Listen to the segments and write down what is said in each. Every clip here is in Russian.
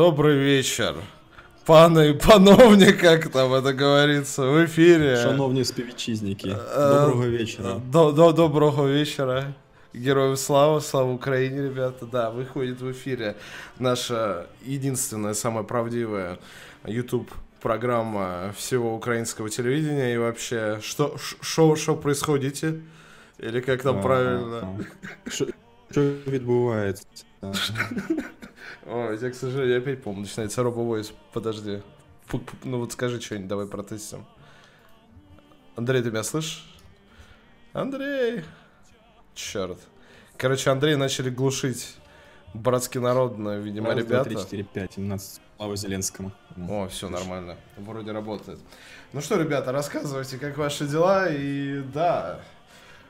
Добрый вечер. Паны и пановні, как там это говорится, в эфире. Шановні співвітчизники, доброго вечера. До, до доброго вечера. Героям слава, слава Украине, ребята. Да, выходит в эфире наша единственная, самая правдивая YouTube программа всего украинского телевидения и вообще что что что происходите или как там правильно что відбувається Ой, я, к сожалению, опять помню, начинается робовойс. Подожди. Ну вот скажи что-нибудь, давай протестим. Андрей, ты меня слышишь? Андрей! Черт. Короче, Андрей начали глушить братский народ, видимо, Раз, ребята. 2, 3, 4, 5, 17. Слава Зеленскому. О, все нормально. Вроде работает. Ну что, ребята, рассказывайте, как ваши дела. И да,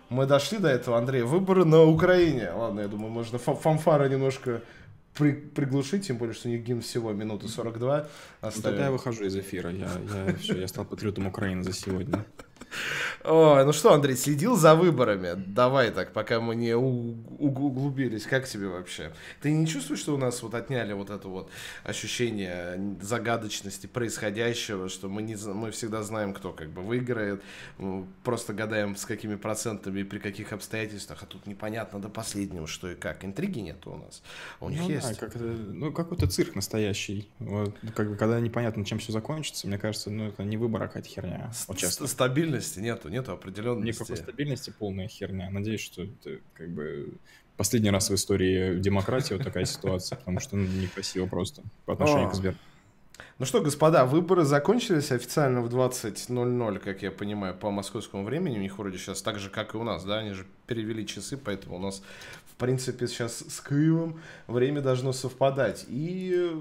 мы дошли до этого, Андрей. Выборы на Украине. Ладно, я думаю, можно фанфары немножко при, приглушить, тем более, что у них гимн всего минуты 42. Оставим. Ну, тогда я выхожу из эфира. Я, я, все, я стал патриотом Украины за сегодня. Ой, ну что, Андрей, следил за выборами? Давай так, пока мы не углубились. Как тебе вообще? Ты не чувствуешь, что у нас вот отняли вот это вот ощущение загадочности происходящего, что мы, не, мы всегда знаем, кто как бы выиграет, просто гадаем с какими процентами и при каких обстоятельствах, а тут непонятно до последнего, что и как. Интриги нет у нас. У них ну, есть. Да, как ну, какой-то цирк настоящий. Вот, как бы, когда непонятно, чем все закончится, мне кажется, ну, это не выбор, а какая-то херня. Вот, Стабильности нету нету определенности. Никакой стабильности, полная херня. Надеюсь, что это как бы последний раз в истории демократии вот такая ситуация, потому что ну, некрасиво просто по отношению к Сбер. Ну что, господа, выборы закончились официально в 20.00, как я понимаю, по московскому времени. У них вроде сейчас так же, как и у нас, да, они же перевели часы, поэтому у нас, в принципе, сейчас с Киевом время должно совпадать. И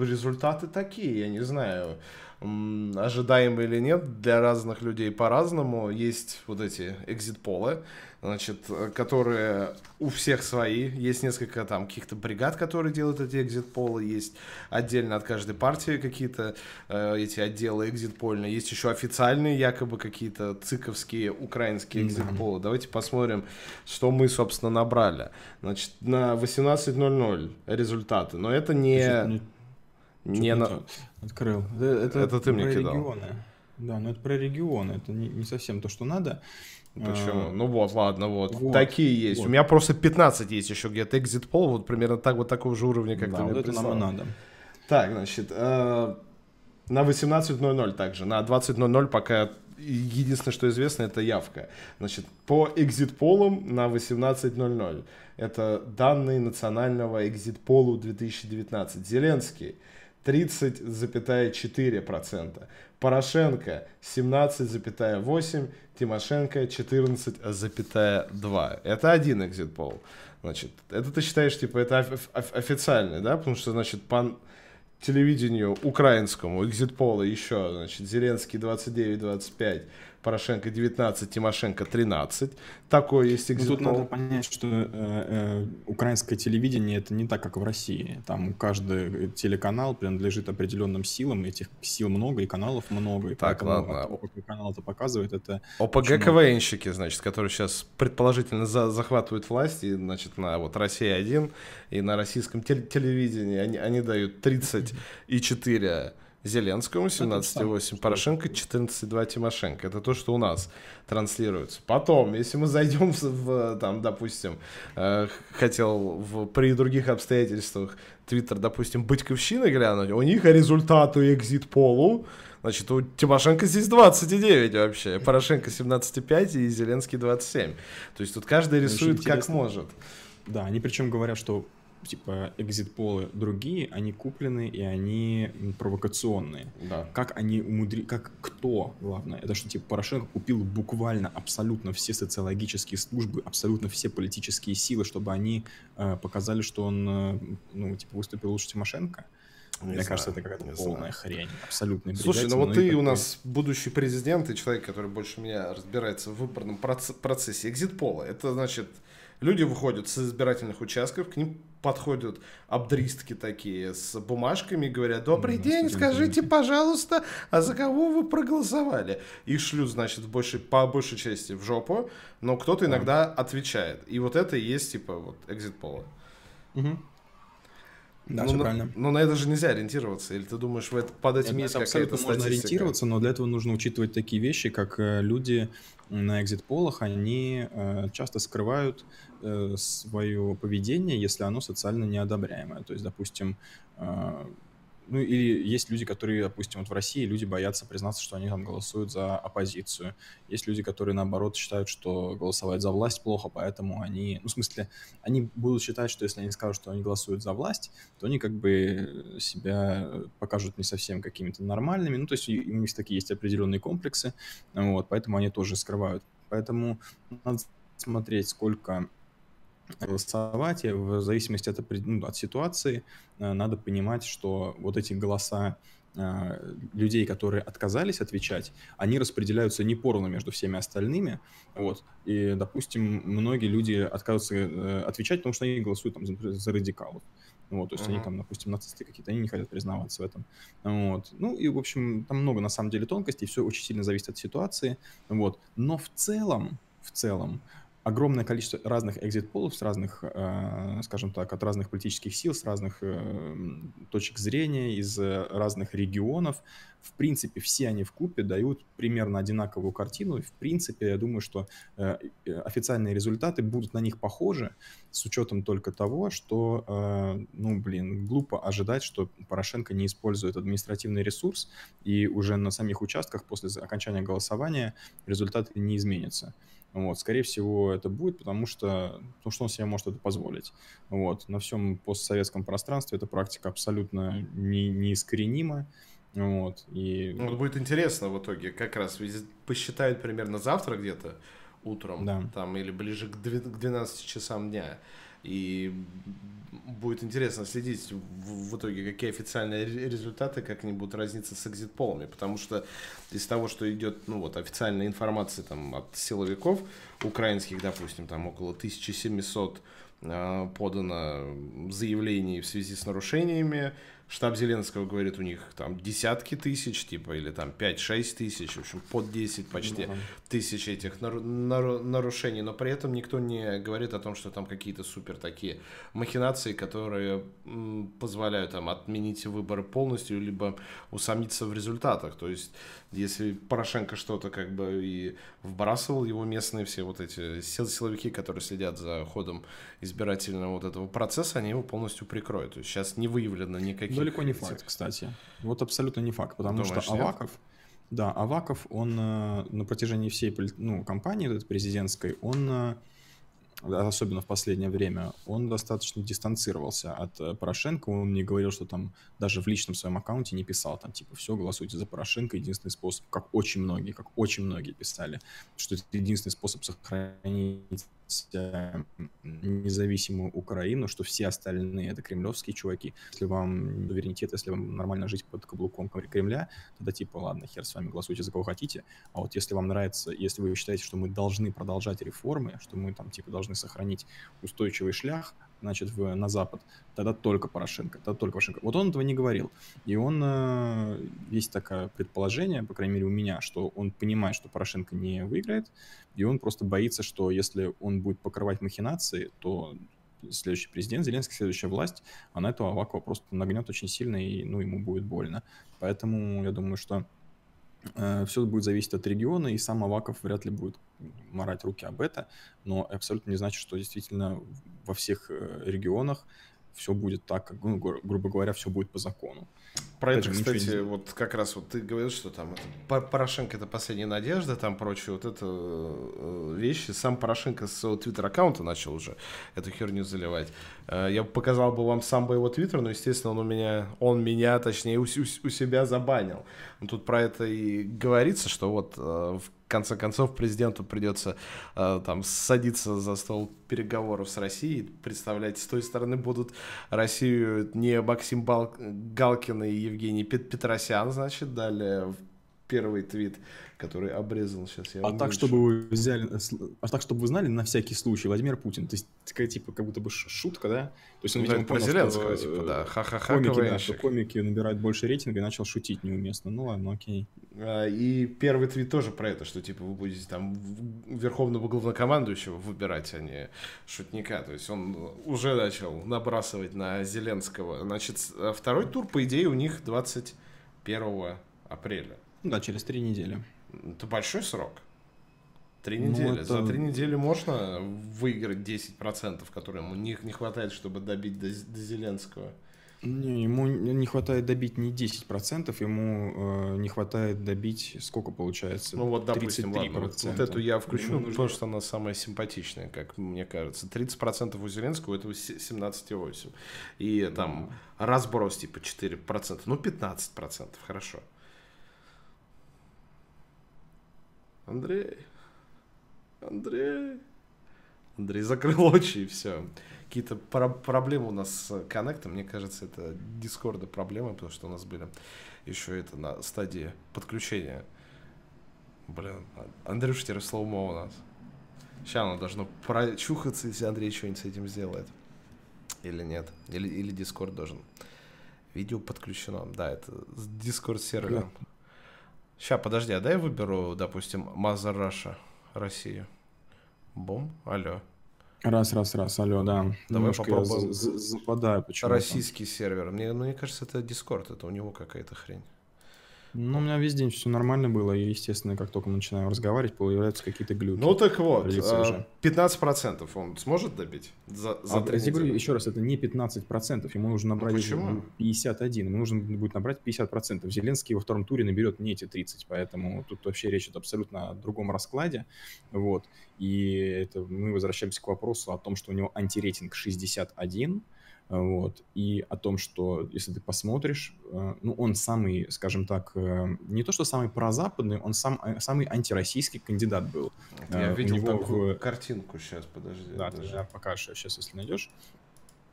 результаты такие, я не знаю ожидаемые или нет, для разных людей по-разному. Есть вот эти экзит-полы, значит, которые у всех свои. Есть несколько там каких-то бригад, которые делают эти экзит-полы. Есть отдельно от каждой партии какие-то э, эти отделы экзит-польные. Есть еще официальные якобы какие-то циковские украинские экзит-полы. Mm-hmm. Давайте посмотрим, что мы, собственно, набрали. Значит, на 18.00 результаты. Но это не... Не на... Открыл. Это, это ты мне кидал. Регионы. Да, но это про регионы. Это не, не совсем то, что надо. Почему? А, ну вот, ладно, вот. вот Такие есть. Вот. У меня просто 15 есть еще где-то exit poll, вот примерно так, вот такого же уровня, как да, ты вот мне это прислал. нам надо. Так, значит, э, на 18.00 также, на 20.00 пока единственное, что известно, это явка. Значит, по экзит-полам на 18.00. Это данные национального экзит-полу 2019. Зеленский 30,4%. Порошенко 17,8%, Тимошенко 14,2%. Это один экзит пол. Значит, это ты считаешь, типа, это официальный, да? Потому что, значит, по телевидению украинскому экзит пола еще, значит, Зеленский 29-25, Порошенко 19, Тимошенко 13. Такое есть экзит Тут надо понять, что э, э, украинское телевидение это не так, как в России. Там каждый телеканал принадлежит определенным силам, этих сил много и каналов много. И так, ладно. А какой канал это показывает, это... ОПГ КВНщики, значит, которые сейчас предположительно за захватывают власть, и, значит, на вот Россия-1 и на российском телевидении они, они дают 30 и 4 Зеленскому 17,8, Порошенко 14,2 Тимошенко. Это то, что у нас транслируется. Потом, если мы зайдем в, в там, допустим, э, хотел в, при других обстоятельствах Твиттер, допустим, Бытьковщины глянуть, у них результаты экзит-полу, Значит, у Тимошенко здесь 29 вообще, Порошенко 17,5 и Зеленский 27. То есть тут каждый рисует как может. Да, они причем говорят, что типа экзит-полы другие, они куплены и они провокационные. Да. Как они умудри... Как кто, главное, это что типа Порошенко купил буквально абсолютно все социологические службы, абсолютно все политические силы, чтобы они э, показали, что он, э, ну, типа, выступил лучше Тимошенко. Не Мне знаю, кажется, это какая-то полная знаю. хрень, абсолютная Слушай, ну вот ты такой... у нас будущий президент и человек, который больше меня разбирается в выборном процессе. Экзит-пола, это значит Люди выходят с избирательных участков, к ним подходят обдристки такие с бумажками и говорят, добрый день, скажите, пожалуйста, а за кого вы проголосовали? Их шлют, значит, больше, по большей части в жопу, но кто-то иногда отвечает. И вот это и есть, типа, вот, экзит пола. Угу. Да, ну, все правильно. Но на это же нельзя ориентироваться. Или ты думаешь, в это, под этим Нет, есть какая-то абсолютно можно статистика? ориентироваться, но для этого нужно учитывать такие вещи, как э, люди на экзит-полах, они э, часто скрывают э, свое поведение, если оно социально неодобряемое. То есть, допустим, э, ну, или есть люди, которые, допустим, вот в России люди боятся признаться, что они там голосуют за оппозицию. Есть люди, которые, наоборот, считают, что голосовать за власть плохо, поэтому они, ну, в смысле, они будут считать, что если они скажут, что они голосуют за власть, то они как бы себя покажут не совсем какими-то нормальными. Ну, то есть у них такие есть определенные комплексы, вот, поэтому они тоже скрывают. Поэтому надо смотреть, сколько голосовать, и в зависимости от, ну, от ситуации э, надо понимать, что вот эти голоса э, людей, которые отказались отвечать, они распределяются не поровну между всеми остальными, вот, и, допустим, многие люди отказываются э, отвечать, потому что они голосуют там за, за радикалов, вот, то есть uh-huh. они там, допустим, нацисты какие-то, они не хотят признаваться в этом, вот, ну, и, в общем, там много, на самом деле, тонкостей, все очень сильно зависит от ситуации, вот, но в целом, в целом, огромное количество разных экзит-полов с разных, э, скажем так, от разных политических сил, с разных э, точек зрения, из разных регионов. В принципе, все они в купе дают примерно одинаковую картину. И, в принципе, я думаю, что э, официальные результаты будут на них похожи, с учетом только того, что, ну, блин, глупо ожидать, что Порошенко не использует административный ресурс, и уже на самих участках после окончания голосования результаты не изменятся. Вот, скорее всего, это будет, потому что, потому что он себе может это позволить. Вот. На всем постсоветском пространстве эта практика абсолютно не, неискоренима. Вот, и... Ну, вот будет интересно в итоге, как раз посчитают примерно завтра где-то утром, да. там, или ближе к 12 часам дня. И будет интересно следить в, в итоге, какие официальные результаты, как они будут разниться с экзит-полами. Потому что из того, что идет, ну вот, официальная информация там от силовиков украинских, допустим, там около 1700 э, подано заявлений в связи с нарушениями, штаб Зеленского говорит, у них там десятки тысяч, типа, или там 5-6 тысяч, в общем, под 10 почти ну, тысяч этих нар- нар- нарушений, но при этом никто не говорит о том, что там какие-то супер такие махинации, которые м, позволяют там отменить выборы полностью, либо усомниться в результатах, то есть если Порошенко что-то как бы и вбрасывал его местные все вот эти силовики, которые следят за ходом избирательного вот этого процесса, они его полностью прикроют. То есть сейчас не выявлено никаких... Далеко не факт, кстати. Вот абсолютно не факт, потому Думаешь, что Аваков... Нет? Да, Аваков, он э, на протяжении всей ну, кампании этой президентской, он э, особенно в последнее время, он достаточно дистанцировался от э, Порошенко. Он не говорил, что там даже в личном своем аккаунте не писал, там типа все, голосуйте за Порошенко, единственный способ, как очень многие, как очень многие писали, что это единственный способ сохранить независимую Украину, что все остальные это кремлевские чуваки. Если вам суверенитет, если вам нормально жить под каблуком Кремля, тогда типа, ладно, хер с вами, голосуйте за кого хотите. А вот если вам нравится, если вы считаете, что мы должны продолжать реформы, что мы там типа должны сохранить устойчивый шлях, значит, в, на Запад, тогда только Порошенко, тогда только Порошенко. Вот он этого не говорил. И он, э, есть такое предположение, по крайней мере у меня, что он понимает, что Порошенко не выиграет, и он просто боится, что если он будет покрывать махинации, то следующий президент, Зеленский, следующая власть, она этого Авакова просто нагнет очень сильно, и ну, ему будет больно. Поэтому я думаю, что э, все будет зависеть от региона, и сам Аваков вряд ли будет морать руки об это, но абсолютно не значит, что действительно во всех э, регионах все будет так, как, ну, грубо говоря, все будет по закону. Про это, кстати, не... вот как раз вот ты говорил, что там это, Порошенко это последняя надежда, там прочее, вот это э, вещи. Сам Порошенко с своего твиттер-аккаунта начал уже эту херню заливать. Э, я показал бы вам сам бы его твиттер, но, естественно, он у меня, он меня, точнее, у, у, у себя забанил. Тут про это и говорится, что вот э, в конце концов президенту придется э, там садиться за стол переговоров с Россией, представлять, с той стороны будут Россию не Максим Бал... Галкин и Евгений Пет... Петросян, значит, далее первый твит, который обрезал сейчас. Я а так, чтобы вы взяли, а так, чтобы вы знали, на всякий случай, Владимир Путин, то есть такая типа как будто бы шутка, да? То есть он, ну, видимо, понял, Зеленского, что, типа, да, ха-ха-ха, комики, да, что комики набирают больше рейтинга и начал шутить неуместно. Ну ладно, окей. А, и первый твит тоже про это, что типа вы будете там верховного главнокомандующего выбирать, а не шутника. То есть он уже начал набрасывать на Зеленского. Значит, второй тур, по идее, у них 21 апреля. Да, через три недели. Это большой срок. Три ну, недели. Это... За три недели можно выиграть 10%, которые ему не, не хватает, чтобы добить до, до Зеленского. Не, ему не хватает добить не 10%, ему э, не хватает добить, сколько получается? Ну вот, допустим, ладно, вот, вот эту я включу, ну, потому что она самая симпатичная, как мне кажется. 30% у Зеленского, это 17,8%. И там да. разброс типа 4%, ну 15%, хорошо. Андрей, Андрей. Андрей закрыл очи и все. Какие-то про- проблемы у нас с коннектом. Мне кажется, это дискорда проблемы, потому что у нас были еще это на стадии подключения. Блин, Андрюш теперь slow-mo у нас. Сейчас оно должно прочухаться, если Андрей что-нибудь с этим сделает. Или нет. Или, или Discord должен. Видео подключено. Да, это Discord сервер. Сейчас, подожди, а дай я выберу, допустим, Mother Russia, Россию. Бум, алло. Раз, раз, раз, алло, да. Давай Немножко попробуем. западаю почему Российский сервер. Мне, ну, мне кажется, это Discord, это у него какая-то хрень. Ну, у меня весь день все нормально было, и, естественно, как только мы начинаем разговаривать, появляются какие-то глюки. Ну, так вот, 15% а, он сможет добить за, за а, Я говорю еще раз, это не 15%, ему нужно набрать ну, почему? 51, ему нужно будет набрать 50%. Зеленский во втором туре наберет не эти 30, поэтому тут вообще речь идет абсолютно о другом раскладе, вот. И это мы возвращаемся к вопросу о том, что у него антирейтинг 61, вот, и о том, что если ты посмотришь, э, ну, он самый, скажем так, э, не то что самый прозападный, он сам, э, самый антироссийский кандидат был. Я видел такую в... картинку сейчас, подожди. Да, ты даже покажешь сейчас, если найдешь,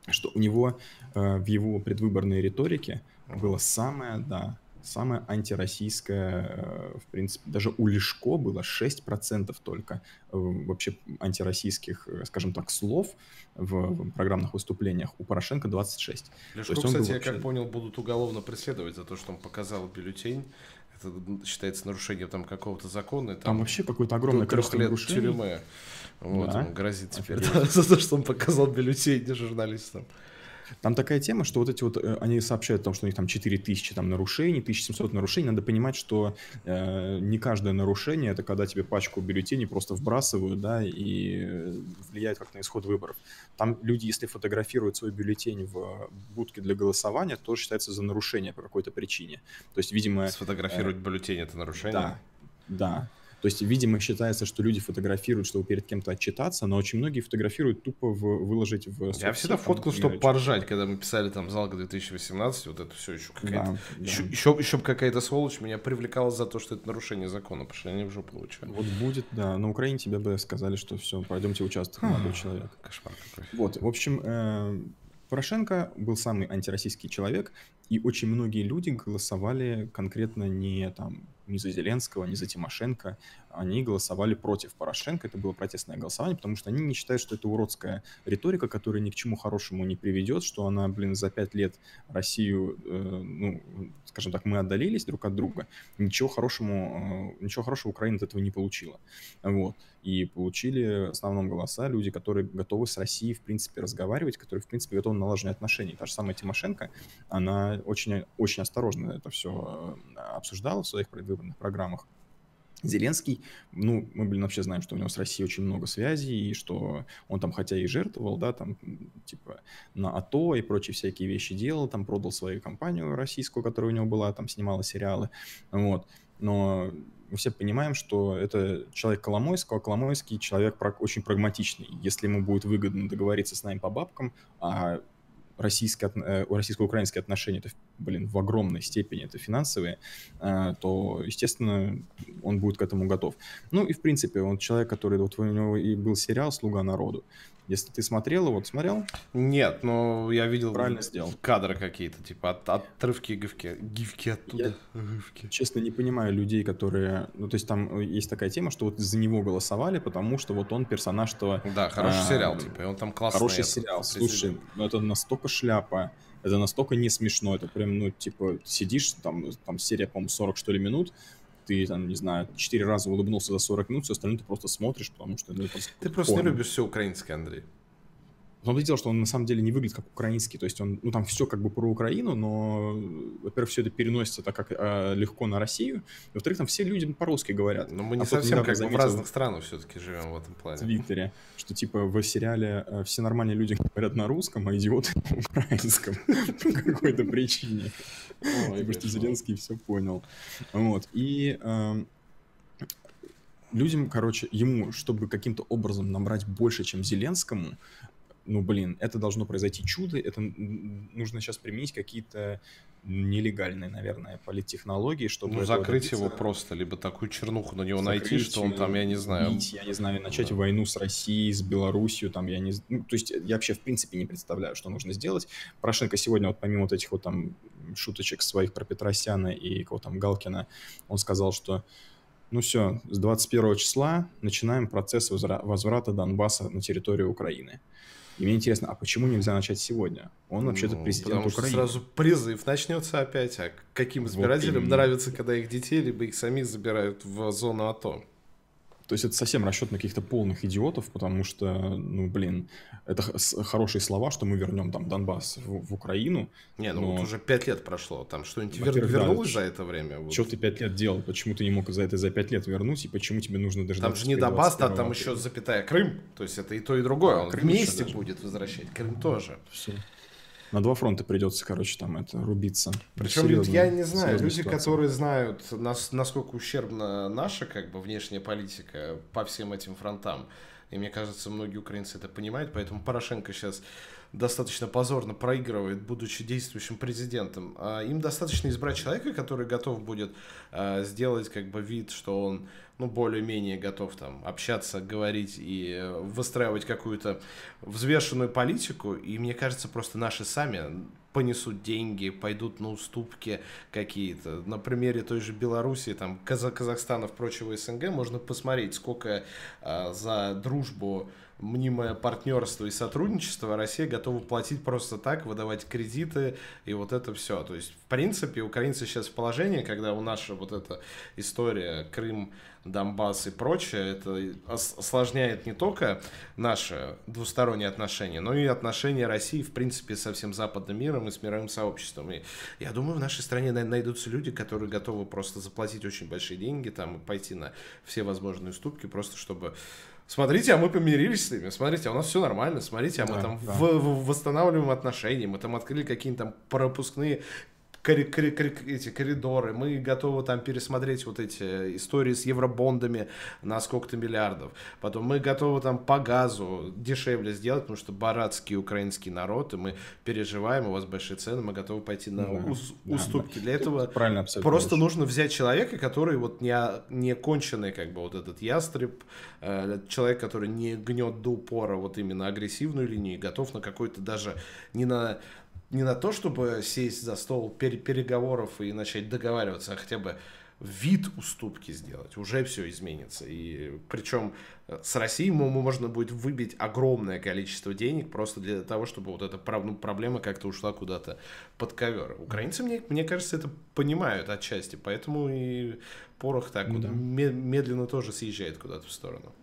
что у него в его предвыборной риторике было самое, да, самое антироссийское, э, в принципе, даже у Лешко было 6% только э, вообще антироссийских, э, скажем так, слов в программных выступлениях, у Порошенко 26. Лешко, кстати, вообще... я как понял, будут уголовно преследовать за то, что он показал бюллетень это считается нарушением там какого-то закона. Там, там вообще какое-то огромное количество лет нарушений. тюрьмы. Вот, да? он грозит теперь да, за то, что он показал бюллетень журналистам. Там такая тема, что вот эти вот, э, они сообщают о том, что у них там 4000 там нарушений, 1700 нарушений. Надо понимать, что э, не каждое нарушение это когда тебе пачку бюллетеней просто вбрасывают, да, и влияет как на исход выборов. Там люди, если фотографируют свой бюллетень в будке для голосования, то считается за нарушение по какой-то причине. То есть, видимо... Сфотографировать э, бюллетень это нарушение? Да, да. То есть, видимо, считается, что люди фотографируют, чтобы перед кем-то отчитаться, но очень многие фотографируют тупо в, выложить в. Я всегда фоткал, чтобы поржать, когда мы писали там «Залга 2018», вот это все еще какая-то... Да, еще, да. еще, еще какая-то сволочь меня привлекала за то, что это нарушение закона, потому что они жопу получали. Вот будет, да. На Украине тебе бы сказали, что все, пойдемте участвовать, молодой человек. Кошмар какой. Вот, в общем, э, Порошенко был самый антироссийский человек, и очень многие люди голосовали конкретно не там ни за Зеленского, ни за Тимошенко. Они голосовали против Порошенко. Это было протестное голосование, потому что они не считают, что это уродская риторика, которая ни к чему хорошему не приведет, что она, блин, за пять лет Россию, э, ну, скажем так, мы отдалились друг от друга. Ничего хорошему, э, ничего хорошего Украина от этого не получила. Вот. И получили в основном голоса люди, которые готовы с Россией, в принципе, разговаривать, которые, в принципе, готовы налаживать отношения. Та же самая Тимошенко, она очень, очень осторожно это все э, обсуждала в своих предвыборных программах. Зеленский, ну, мы, блин, вообще знаем, что у него с Россией очень много связей, и что он там хотя и жертвовал, да, там, типа, на АТО и прочие всякие вещи делал, там, продал свою компанию российскую, которая у него была, там, снимала сериалы, вот, но мы все понимаем, что это человек Коломойского, Коломойский человек очень прагматичный. Если ему будет выгодно договориться с нами по бабкам, а российско, э, российско-украинские отношения, это, блин, в огромной степени это финансовые, э, то, естественно, он будет к этому готов. Ну и, в принципе, он человек, который, вот у него и был сериал «Слуга народу», если ты смотрел его, смотрел? Нет, но я видел Правильно сделал. кадры какие-то, типа от, отрывки гифки, гифки оттуда. Я, честно, не понимаю людей, которые... Ну, то есть там есть такая тема, что вот за него голосовали, потому что вот он персонаж, что... Да, хороший а, сериал, типа, и он там классный. Хороший это, сериал. Слушай, ну это настолько шляпа, это настолько не смешно, это прям, ну, типа, сидишь, там, там серия, по-моему, 40, что ли, минут, ты, там, не знаю, четыре раза улыбнулся за 40 минут, все остальное ты просто смотришь, потому что... Ну, просто ты просто не любишь все украинское, Андрей. Но то дело, что он на самом деле не выглядит как украинский, то есть он, ну там все как бы про Украину, но, во-первых, все это переносится так как э, легко на Россию, во-вторых, там все люди по-русски говорят. Но мы не а совсем как бы в разных странах все-таки живем в этом плане. В Твиттере, что типа в сериале э, все нормальные люди говорят на русском, а идиоты на украинском по какой-то причине. Потому что Зеленский все понял. Вот, и эм, людям, короче, ему, чтобы каким-то образом набрать больше, чем Зеленскому, ну, блин, это должно произойти чудо, это нужно сейчас применить какие-то нелегальные, наверное, политтехнологии, чтобы... Ну, закрыть его просто, либо такую чернуху на него закрыть, найти, что он там, я не знаю... Бить, я не знаю, начать да. войну с Россией, с Белоруссией, там, я не... Ну, то есть я вообще, в принципе, не представляю, что нужно сделать. Порошенко сегодня, вот помимо вот этих вот там шуточек своих про Петросяна и кого там Галкина, он сказал, что ну все, с 21 числа начинаем процесс возврата Донбасса на территорию Украины. И мне интересно, а почему нельзя начать сегодня? Он ну, вообще-то президент потому Украины. Что сразу призыв начнется опять. А каким избирателям вот нравится, когда их детей, либо их самих забирают в зону АТО? То есть это совсем расчет на каких-то полных идиотов, потому что, ну, блин, это хорошие слова, что мы вернем там Донбасс в, в Украину. Не, ну но... вот уже пять лет прошло, там что-нибудь вер... вернулось да, за это время? Вот. Что ты пять лет делал? Почему ты не мог за это за пять лет вернуть, и почему тебе нужно дождаться? Там же не Донбасс, а там еще запятая Крым, то есть это и то, и другое, он Крым вместе будет возвращать, Крым тоже. Все. На два фронта придется, короче, там это рубиться. Причем серьезно, я не знаю, люди, ситуация. которые знают, нас, насколько ущербна наша как бы внешняя политика по всем этим фронтам. И мне кажется, многие украинцы это понимают, поэтому Порошенко сейчас достаточно позорно проигрывает, будучи действующим президентом. А им достаточно избрать человека, который готов будет а, сделать как бы вид, что он ну, более-менее готов там общаться, говорить и выстраивать какую-то взвешенную политику. И мне кажется, просто наши сами понесут деньги, пойдут на уступки какие-то. На примере той же Беларуси, там, Казахстана, прочего СНГ можно посмотреть, сколько э, за дружбу мнимое партнерство и сотрудничество Россия готова платить просто так, выдавать кредиты и вот это все. То есть, в принципе, украинцы сейчас в положении, когда у нас вот эта история Крым, Донбасс и прочее, это осложняет не только наши двусторонние отношения, но и отношения России, в принципе, со всем западным миром и с мировым сообществом. И я думаю, в нашей стране найдутся люди, которые готовы просто заплатить очень большие деньги там и пойти на все возможные уступки, просто чтобы Смотрите, а мы помирились с ними. Смотрите, а у нас все нормально. Смотрите, а мы да, там да. В, в, восстанавливаем отношения. Мы там открыли какие-нибудь там пропускные эти коридоры, мы готовы там пересмотреть вот эти истории с евробондами на сколько-то миллиардов. Потом мы готовы там по газу дешевле сделать, потому что баратский украинский народ, и мы переживаем, у вас большие цены, мы готовы пойти на да, ус- да, уступки. Да. Для этого Правильно, просто точно. нужно взять человека, который вот не, не конченый, как бы вот этот ястреб, э, человек, который не гнет до упора вот именно агрессивную линию, готов на какой-то даже не на не на то, чтобы сесть за стол переговоров и начать договариваться, а хотя бы вид уступки сделать, уже все изменится. И причем э, с Россией можно будет выбить огромное количество денег просто для того, чтобы вот эта ну, проблема как-то ушла куда-то под ковер. Украинцы, мне, мне кажется, это понимают отчасти, поэтому и порох так ну, да. медленно тоже съезжает куда-то в сторону.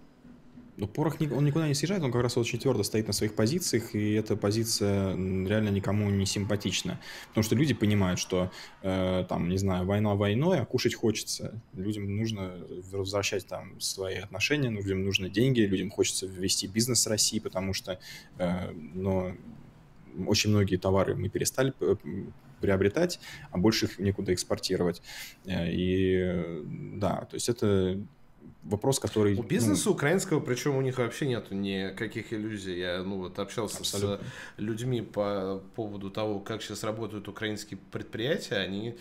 Но Порох, он никуда не съезжает, он как раз очень твердо стоит на своих позициях, и эта позиция реально никому не симпатична. Потому что люди понимают, что, э, там, не знаю, война войной, а кушать хочется. Людям нужно возвращать там свои отношения, людям нужны деньги, людям хочется ввести бизнес с России, потому что, э, но очень многие товары мы перестали э, приобретать, а больше их некуда экспортировать. Э, и да, то есть это вопрос, который... У бизнеса ну, украинского, причем у них вообще нету никаких иллюзий. Я ну, вот общался абсолютно. с людьми по поводу того, как сейчас работают украинские предприятия, они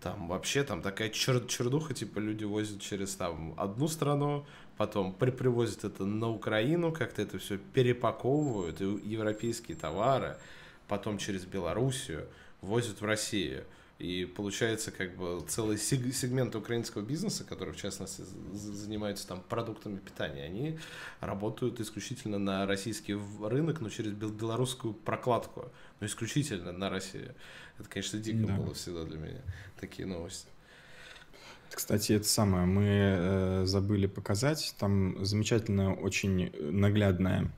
там вообще там такая чер чердуха, типа люди возят через там одну страну, потом при привозят это на Украину, как-то это все перепаковывают, и европейские товары, потом через Белоруссию возят в Россию. И получается как бы целый сегмент украинского бизнеса, который в частности занимается там продуктами питания, они работают исключительно на российский рынок, но через белорусскую прокладку, но исключительно на Россию. Это, конечно, дико да. было всегда для меня, такие новости. Кстати, это самое мы э, забыли показать. Там замечательная, очень наглядная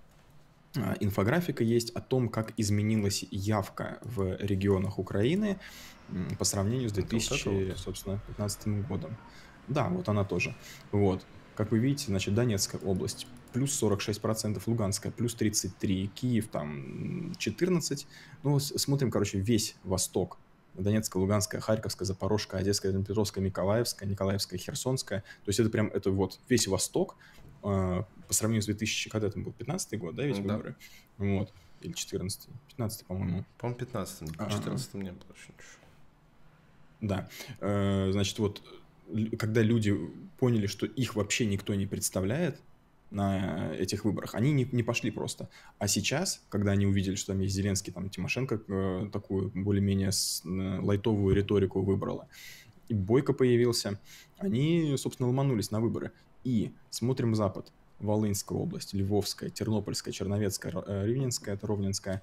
э, инфографика есть о том, как изменилась явка в регионах Украины по сравнению с 2015 годом. Да, вот она тоже. Вот. Как вы видите, значит, Донецкая область плюс 46%, Луганская плюс 33%, Киев там 14%. Ну, смотрим, короче, весь Восток. Донецкая, Луганская, Харьковская, Запорожская, Одесская, Днепропетровская, Николаевская, Николаевская, Херсонская. То есть это прям, это вот весь Восток э, по сравнению с 2000, когда это был, 15 год, да, ведь ну, выборы? Да. Вот. Или 14 15 по-моему. По-моему, 15 в 14 не было еще ничего. Да. Э, значит, вот когда люди поняли, что их вообще никто не представляет на этих выборах, они не, не пошли просто. А сейчас, когда они увидели, что там есть Зеленский, там Тимошенко э, такую более-менее э, лайтовую риторику выбрала, и Бойко появился, они, собственно, ломанулись на выборы. И смотрим Запад. Волынская область, Львовская, Тернопольская, Черновецкая, Ривненская, Ровненская.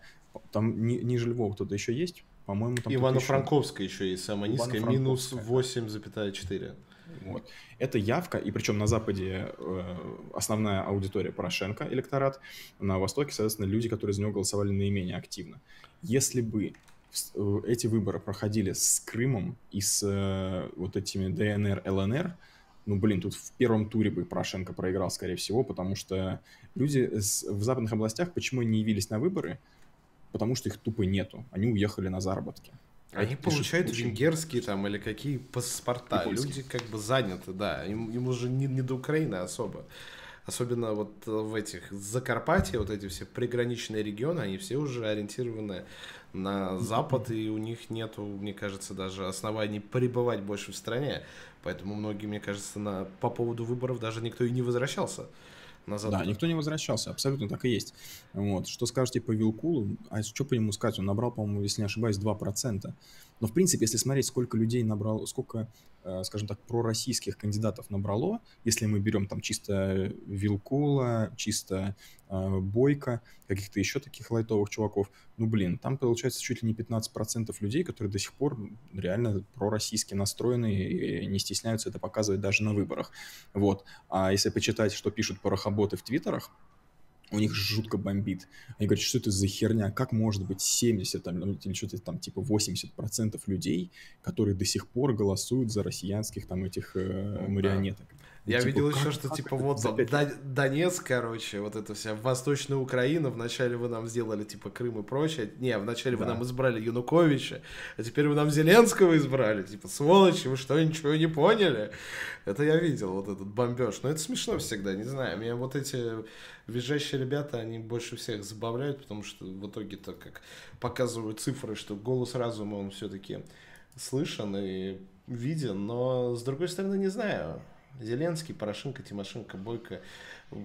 Там ни, ниже Львова кто-то еще есть? По-моему, там Ивано-Франковская еще... еще есть самая низкая, минус 8,4. Вот. Это явка, и причем на Западе э, основная аудитория Порошенко, электорат, на Востоке, соответственно, люди, которые за него голосовали наименее активно. Если бы э, эти выборы проходили с Крымом и с э, вот этими ДНР, ЛНР, ну, блин, тут в первом туре бы Порошенко проиграл, скорее всего, потому что люди в западных областях почему не явились на выборы? Потому что их тупо нету. Они уехали на заработки. Они Это получают очень... венгерские там или какие паспорта. Люди как бы заняты, да. Им, им уже не, не до Украины особо. Особенно вот в этих Закарпатье, вот эти все приграничные регионы, они все уже ориентированы на Запад, и у них нету, мне кажется, даже оснований пребывать больше в стране. Поэтому многие, мне кажется, на, по поводу выборов даже никто и не возвращался назад. Да, никто не возвращался, абсолютно так и есть. Вот. Что скажете по Вилкулу? А что по нему сказать? Он набрал, по-моему, если не ошибаюсь, 2%. Но, в принципе, если смотреть, сколько людей набрал, сколько Э, скажем так, пророссийских кандидатов набрало, если мы берем там чисто Вилкула, чисто э, Бойко, каких-то еще таких лайтовых чуваков, ну, блин, там получается чуть ли не 15% людей, которые до сих пор реально пророссийски настроены и не стесняются это показывать даже на выборах. Вот. А если почитать, что пишут порохоботы в твиттерах, у них жутко бомбит. Они говорят, что это за херня, как может быть 70 там, ну, или что-то там типа 80% людей, которые до сих пор голосуют за россиянских там этих э, марионеток. Я типа, видел еще, что типа вот там, Донецк, короче, вот эта вся Восточная Украина, вначале вы нам сделали типа Крым и прочее, не, вначале да. вы нам избрали Януковича, а теперь вы нам Зеленского избрали, типа, сволочи, вы что, ничего не поняли? Это я видел, вот этот бомбеж, но это смешно всегда, не знаю, меня вот эти визжащие ребята, они больше всех забавляют, потому что в итоге-то, как показывают цифры, что голос разума, он все-таки слышен и виден, но с другой стороны, не знаю, Зеленский, Порошенко, Тимошенко, Бойко.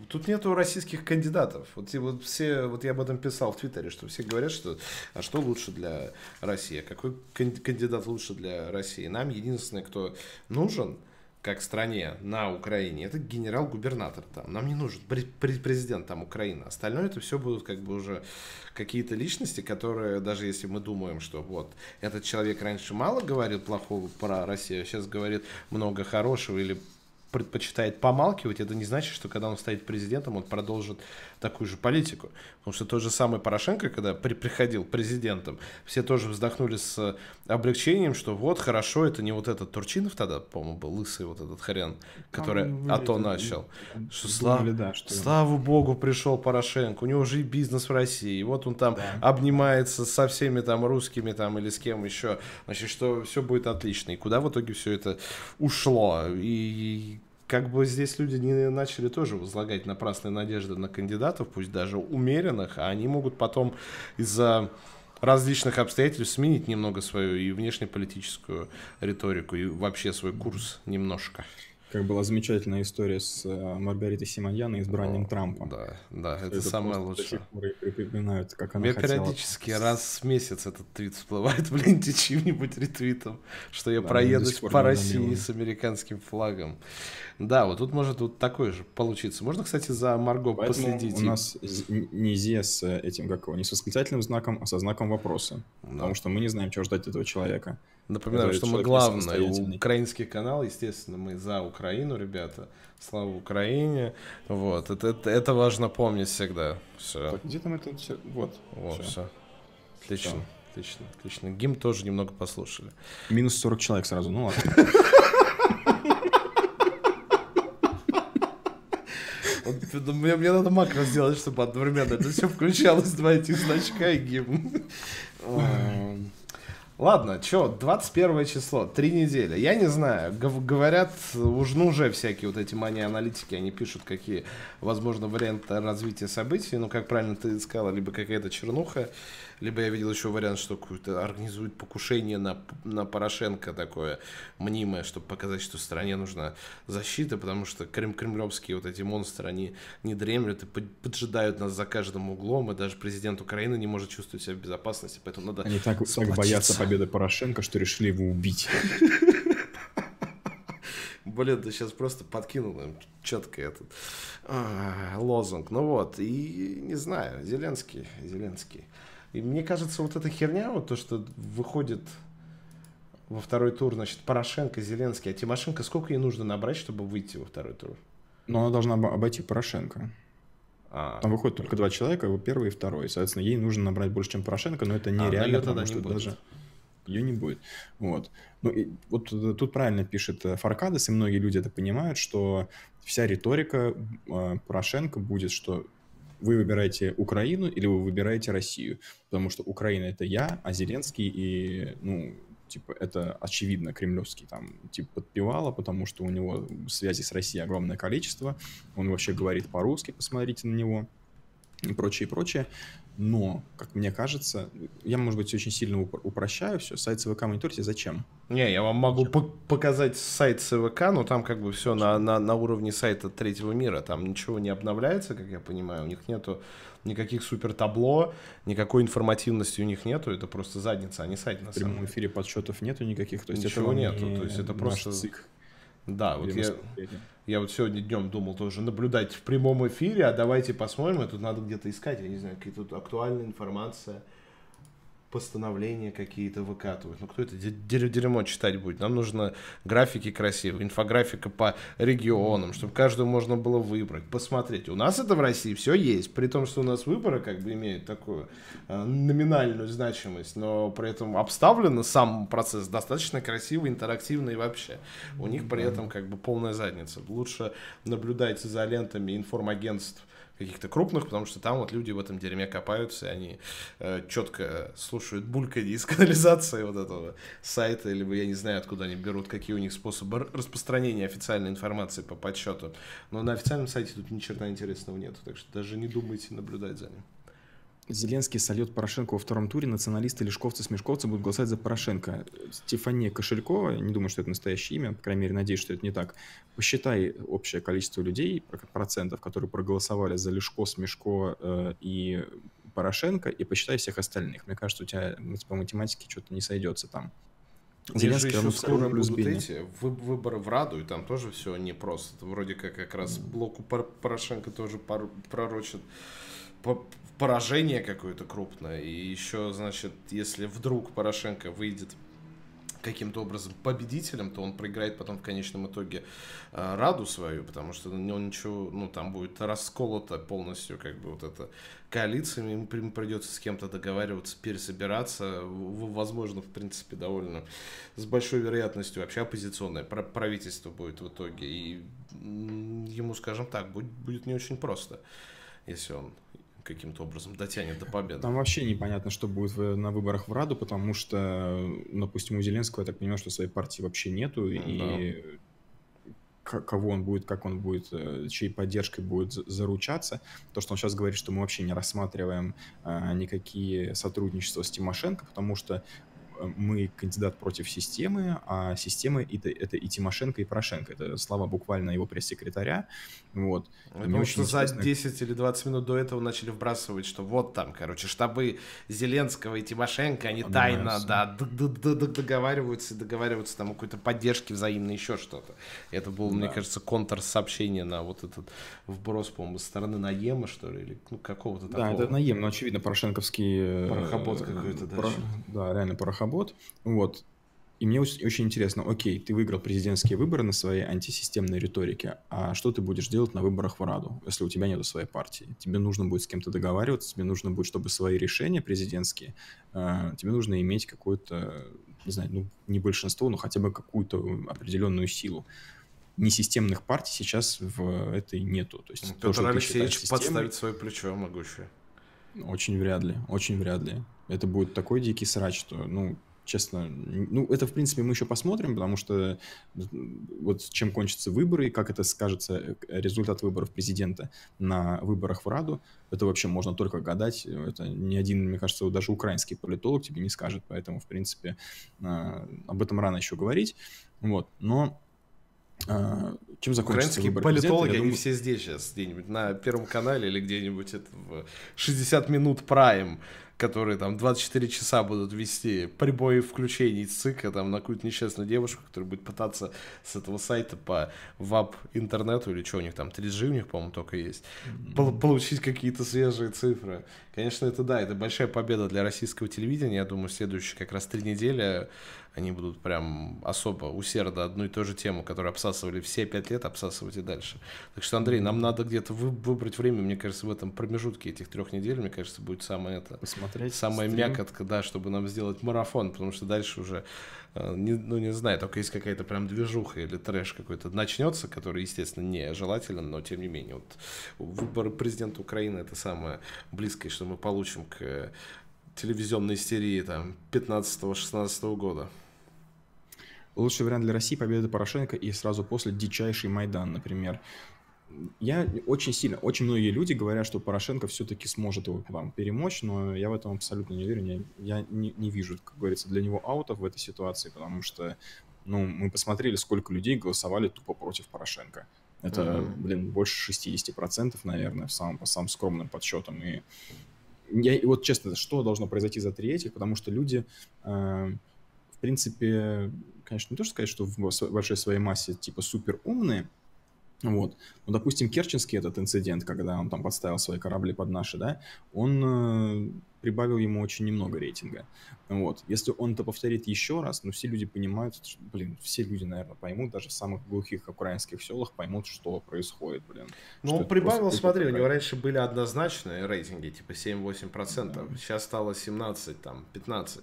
Тут нету российских кандидатов. Вот, вот все, вот я об этом писал в Твиттере, что все говорят, что а что лучше для России, какой кандидат лучше для России. Нам единственное, кто нужен, как стране на Украине, это генерал-губернатор там. Нам не нужен президент там Украины. Остальное это все будут как бы уже какие-то личности, которые, даже если мы думаем, что вот этот человек раньше мало говорил плохого про Россию, а сейчас говорит много хорошего или предпочитает помалкивать, это не значит, что когда он станет президентом, он продолжит такую же политику. Потому что тот же самый Порошенко, когда при, приходил президентом, все тоже вздохнули с облегчением, что вот хорошо, это не вот этот Турчинов тогда, по-моему, был лысый вот этот хрен, который Там АТО начал. Что, слава, да, что слава богу, пришел Порошенко, у него уже и бизнес в России, и вот он там да. обнимается со всеми там русскими там или с кем еще, значит, что все будет отлично. И куда в итоге все это ушло? И как бы здесь люди не начали тоже возлагать напрасные надежды на кандидатов, пусть даже умеренных, а они могут потом из-за различных обстоятельств сменить немного свою и внешнеполитическую риторику, и вообще свой курс немножко. Как была замечательная история с э, Маргаритой Симоньян и избранием О, Трампа. Да, да, это, это самое лучшее. припоминают, как она Мне периодически раз в месяц этот твит всплывает в ленте чьим-нибудь ретвитом, что я да, проедусь по России с американским флагом. Да, вот тут может вот такой же получиться. Можно, кстати, за Марго Поэтому последить. у нас не зе с этим, как его, не с восклицательным знаком, а со знаком вопроса. Да. Потому что мы не знаем, чего ждать этого человека. Напоминаю, что мы главное, украинский канал, естественно, мы за Украину, ребята. Слава Украине. Вот, это, это, это важно помнить всегда. Все. Так, где там это все? Вот. Вот, все. все. Отлично. Все. Отлично, отлично. Гимн тоже немного послушали. Минус 40 человек сразу, ну ладно. Мне, мне надо макро сделать, чтобы одновременно это все включалось, два этих значка и гимн. Ладно, что, 21 число, три недели. Я не знаю, говорят, уж ну уже всякие вот эти мания-аналитики, они пишут, какие, возможно, варианты развития событий. Ну, как правильно ты сказала, либо какая-то чернуха, либо я видел еще вариант, что какое-то организует покушение на, на Порошенко такое мнимое, чтобы показать, что стране нужна защита, потому что крем кремлевские вот эти монстры, они не дремлют и поджидают нас за каждым углом, и даже президент Украины не может чувствовать себя в безопасности, поэтому надо Они так, так боятся победы Порошенко, что решили его убить. Блин, ты сейчас просто подкинул им четко этот а, лозунг. Ну вот, и не знаю, Зеленский, Зеленский. И мне кажется, вот эта херня, вот то, что выходит во второй тур, значит, Порошенко, Зеленский, а Тимошенко сколько ей нужно набрать, чтобы выйти во второй тур? Ну, она должна обойти Порошенко. А. Там выходит только два человека, первый и второй. Соответственно, ей нужно набрать больше, чем Порошенко, но это нереально, а, потому что будет. даже ее не будет. Вот. Ну, и вот тут правильно пишет э, Фаркадес, и многие люди это понимают, что вся риторика э, Порошенко будет, что вы выбираете Украину или вы выбираете Россию, потому что Украина это я, а Зеленский и, ну, типа, это очевидно кремлевский там, типа, подпевало, потому что у него связи с Россией огромное количество, он вообще говорит по-русски, посмотрите на него, и прочее, и прочее. Но, как мне кажется, я, может быть, очень сильно упрощаю все. Сайт ЦВК мониторите зачем? Не, я вам могу по показать сайт ЦВК, но там как бы все на, на, на уровне сайта третьего мира. Там ничего не обновляется, как я понимаю. У них нету никаких супер табло, никакой информативности у них нету. Это просто задница, а не сайт на В прямом эфире подсчетов нету никаких. То есть ничего нету. Не... То есть это просто... ЦИК. Да, вот я, я вот сегодня днем думал тоже наблюдать в прямом эфире, а давайте посмотрим, и тут надо где-то искать, я не знаю, какие-то тут актуальная информация постановления какие-то выкатывают. Ну, кто это дерьмо читать будет? Нам нужно графики красивые, инфографика по регионам, чтобы каждую можно было выбрать, посмотреть. У нас это в России все есть, при том, что у нас выборы как бы имеют такую э, номинальную значимость, но при этом обставлен сам процесс достаточно красивый, интерактивный вообще. У них при этом как бы полная задница. Лучше наблюдайте за лентами информагентств, каких-то крупных, потому что там вот люди в этом дерьме копаются, и они э, четко слушают бульканье из канализации вот этого сайта, либо я не знаю, откуда они берут, какие у них способы распространения официальной информации по подсчету. Но на официальном сайте тут ни черта интересного нет, так что даже не думайте наблюдать за ним. Зеленский сольет Порошенко во втором туре, националисты, лешковцы, смешковцы будут голосовать за Порошенко. Стефания Кошелькова, не думаю, что это настоящее имя, по крайней мере, надеюсь, что это не так. Посчитай общее количество людей, процентов, которые проголосовали за Лешко, Смешко э, и Порошенко, и посчитай всех остальных. Мне кажется, у тебя по математике что-то не сойдется там. Зеленский еще скоро плюс будут эти выборы в Раду, и там тоже все непросто. Вроде как как раз блоку Порошенко тоже пророчат поражение какое-то крупное. И еще, значит, если вдруг Порошенко выйдет каким-то образом победителем, то он проиграет потом в конечном итоге э, Раду свою, потому что он ничего, ну, там будет расколото полностью, как бы, вот эта коалиция, ему придется с кем-то договариваться, пересобираться, возможно, в принципе, довольно с большой вероятностью вообще оппозиционное правительство будет в итоге, и ему, скажем так, будет, будет не очень просто, если он каким-то образом дотянет до победы. Там вообще непонятно, что будет на выборах в Раду, потому что, допустим, у Зеленского, я так понимаю, что своей партии вообще нету, да. и кого он будет, как он будет, э, чьей поддержкой будет заручаться. То, что он сейчас говорит, что мы вообще не рассматриваем а, никакие сотрудничества с Тимошенко, потому что мы кандидат против системы, а система это, это и Тимошенко, и Порошенко. Это слова буквально его пресс-секретаря. Вот. Потому что за 10 или 20 минут до этого начали вбрасывать, что вот там, короче, штабы Зеленского и Тимошенко, они тайно, да, договариваются, договариваются там о какой-то поддержке взаимной, еще что-то. Это был, да. мне кажется, контрсообщение на вот этот вброс, по-моему, со стороны Наема, что ли, или ну, какого-то такого. Да, это Наем, но очевидно, порошенковский... Э, Порохобот какой-то, да. Да, реально порохобот работ. Вот. И мне очень интересно, окей, ты выиграл президентские выборы на своей антисистемной риторике, а что ты будешь делать на выборах в Раду, если у тебя нет своей партии? Тебе нужно будет с кем-то договариваться, тебе нужно будет, чтобы свои решения президентские, э, тебе нужно иметь какое-то, не знаю, ну, не большинство, но хотя бы какую-то определенную силу. Несистемных партий сейчас в этой нету. То есть Петр то, Алексеевич системой... подставит свое плечо могущее. Очень вряд ли, очень вряд ли. Это будет такой дикий срач, что, ну, честно, ну, это, в принципе, мы еще посмотрим, потому что вот чем кончатся выборы и как это скажется э, результат выборов президента на выборах в Раду, это вообще можно только гадать. Это ни один, мне кажется, даже украинский политолог тебе не скажет, поэтому, в принципе, а, об этом рано еще говорить. Вот, но а, чем закончится Украинские политологи, они думаю... все здесь сейчас, где-нибудь на Первом канале или где-нибудь это в 60 минут прайм которые там 24 часа будут вести прибои включений ЦИКа там на какую-то несчастную девушку, которая будет пытаться с этого сайта по вап интернету или что у них там, 3G у них, по-моему, только есть, mm-hmm. получить какие-то свежие цифры. Конечно, это да, это большая победа для российского телевидения. Я думаю, следующие как раз три недели они будут прям особо усердно одну и ту же тему, которую обсасывали все пять лет, обсасывать и дальше. Так что, Андрей, нам надо где-то вы, выбрать время, мне кажется, в этом промежутке этих трех недель, мне кажется, будет самое это... Посмотреть. Самая стрим. мякотка, да, чтобы нам сделать марафон, потому что дальше уже, э, не, ну, не знаю, только есть какая-то прям движуха или трэш какой-то начнется, который, естественно, не желательно, но тем не менее, вот выбор президента Украины это самое близкое, что мы получим к телевизионной истерии там 15-16 года. Лучший вариант для России – победа Порошенко и сразу после дичайший Майдан, например. Я очень сильно, очень многие люди говорят, что Порошенко все-таки сможет его вам перемочь, но я в этом абсолютно не уверен. Я, я не, не вижу, как говорится, для него аутов в этой ситуации, потому что ну, мы посмотрели, сколько людей голосовали тупо против Порошенко. Это, mm-hmm. блин, больше 60%, наверное, в самом, по самым скромным подсчетам. И я, и вот честно, что должно произойти за три этих, потому что люди, э, принципе, конечно, не то, что сказать, что в большой своей массе типа супер умные, вот. Ну, допустим, Керченский этот инцидент, когда он там подставил свои корабли под наши, да, он э, прибавил ему очень немного рейтинга. Вот. Если он это повторит еще раз, ну, все люди понимают, что, блин, все люди, наверное, поймут, даже в самых глухих украинских селах поймут, что происходит, блин. Ну, он прибавил, смотри, у него раньше были однозначные рейтинги, типа 7-8%, да. сейчас стало 17, там, 15%.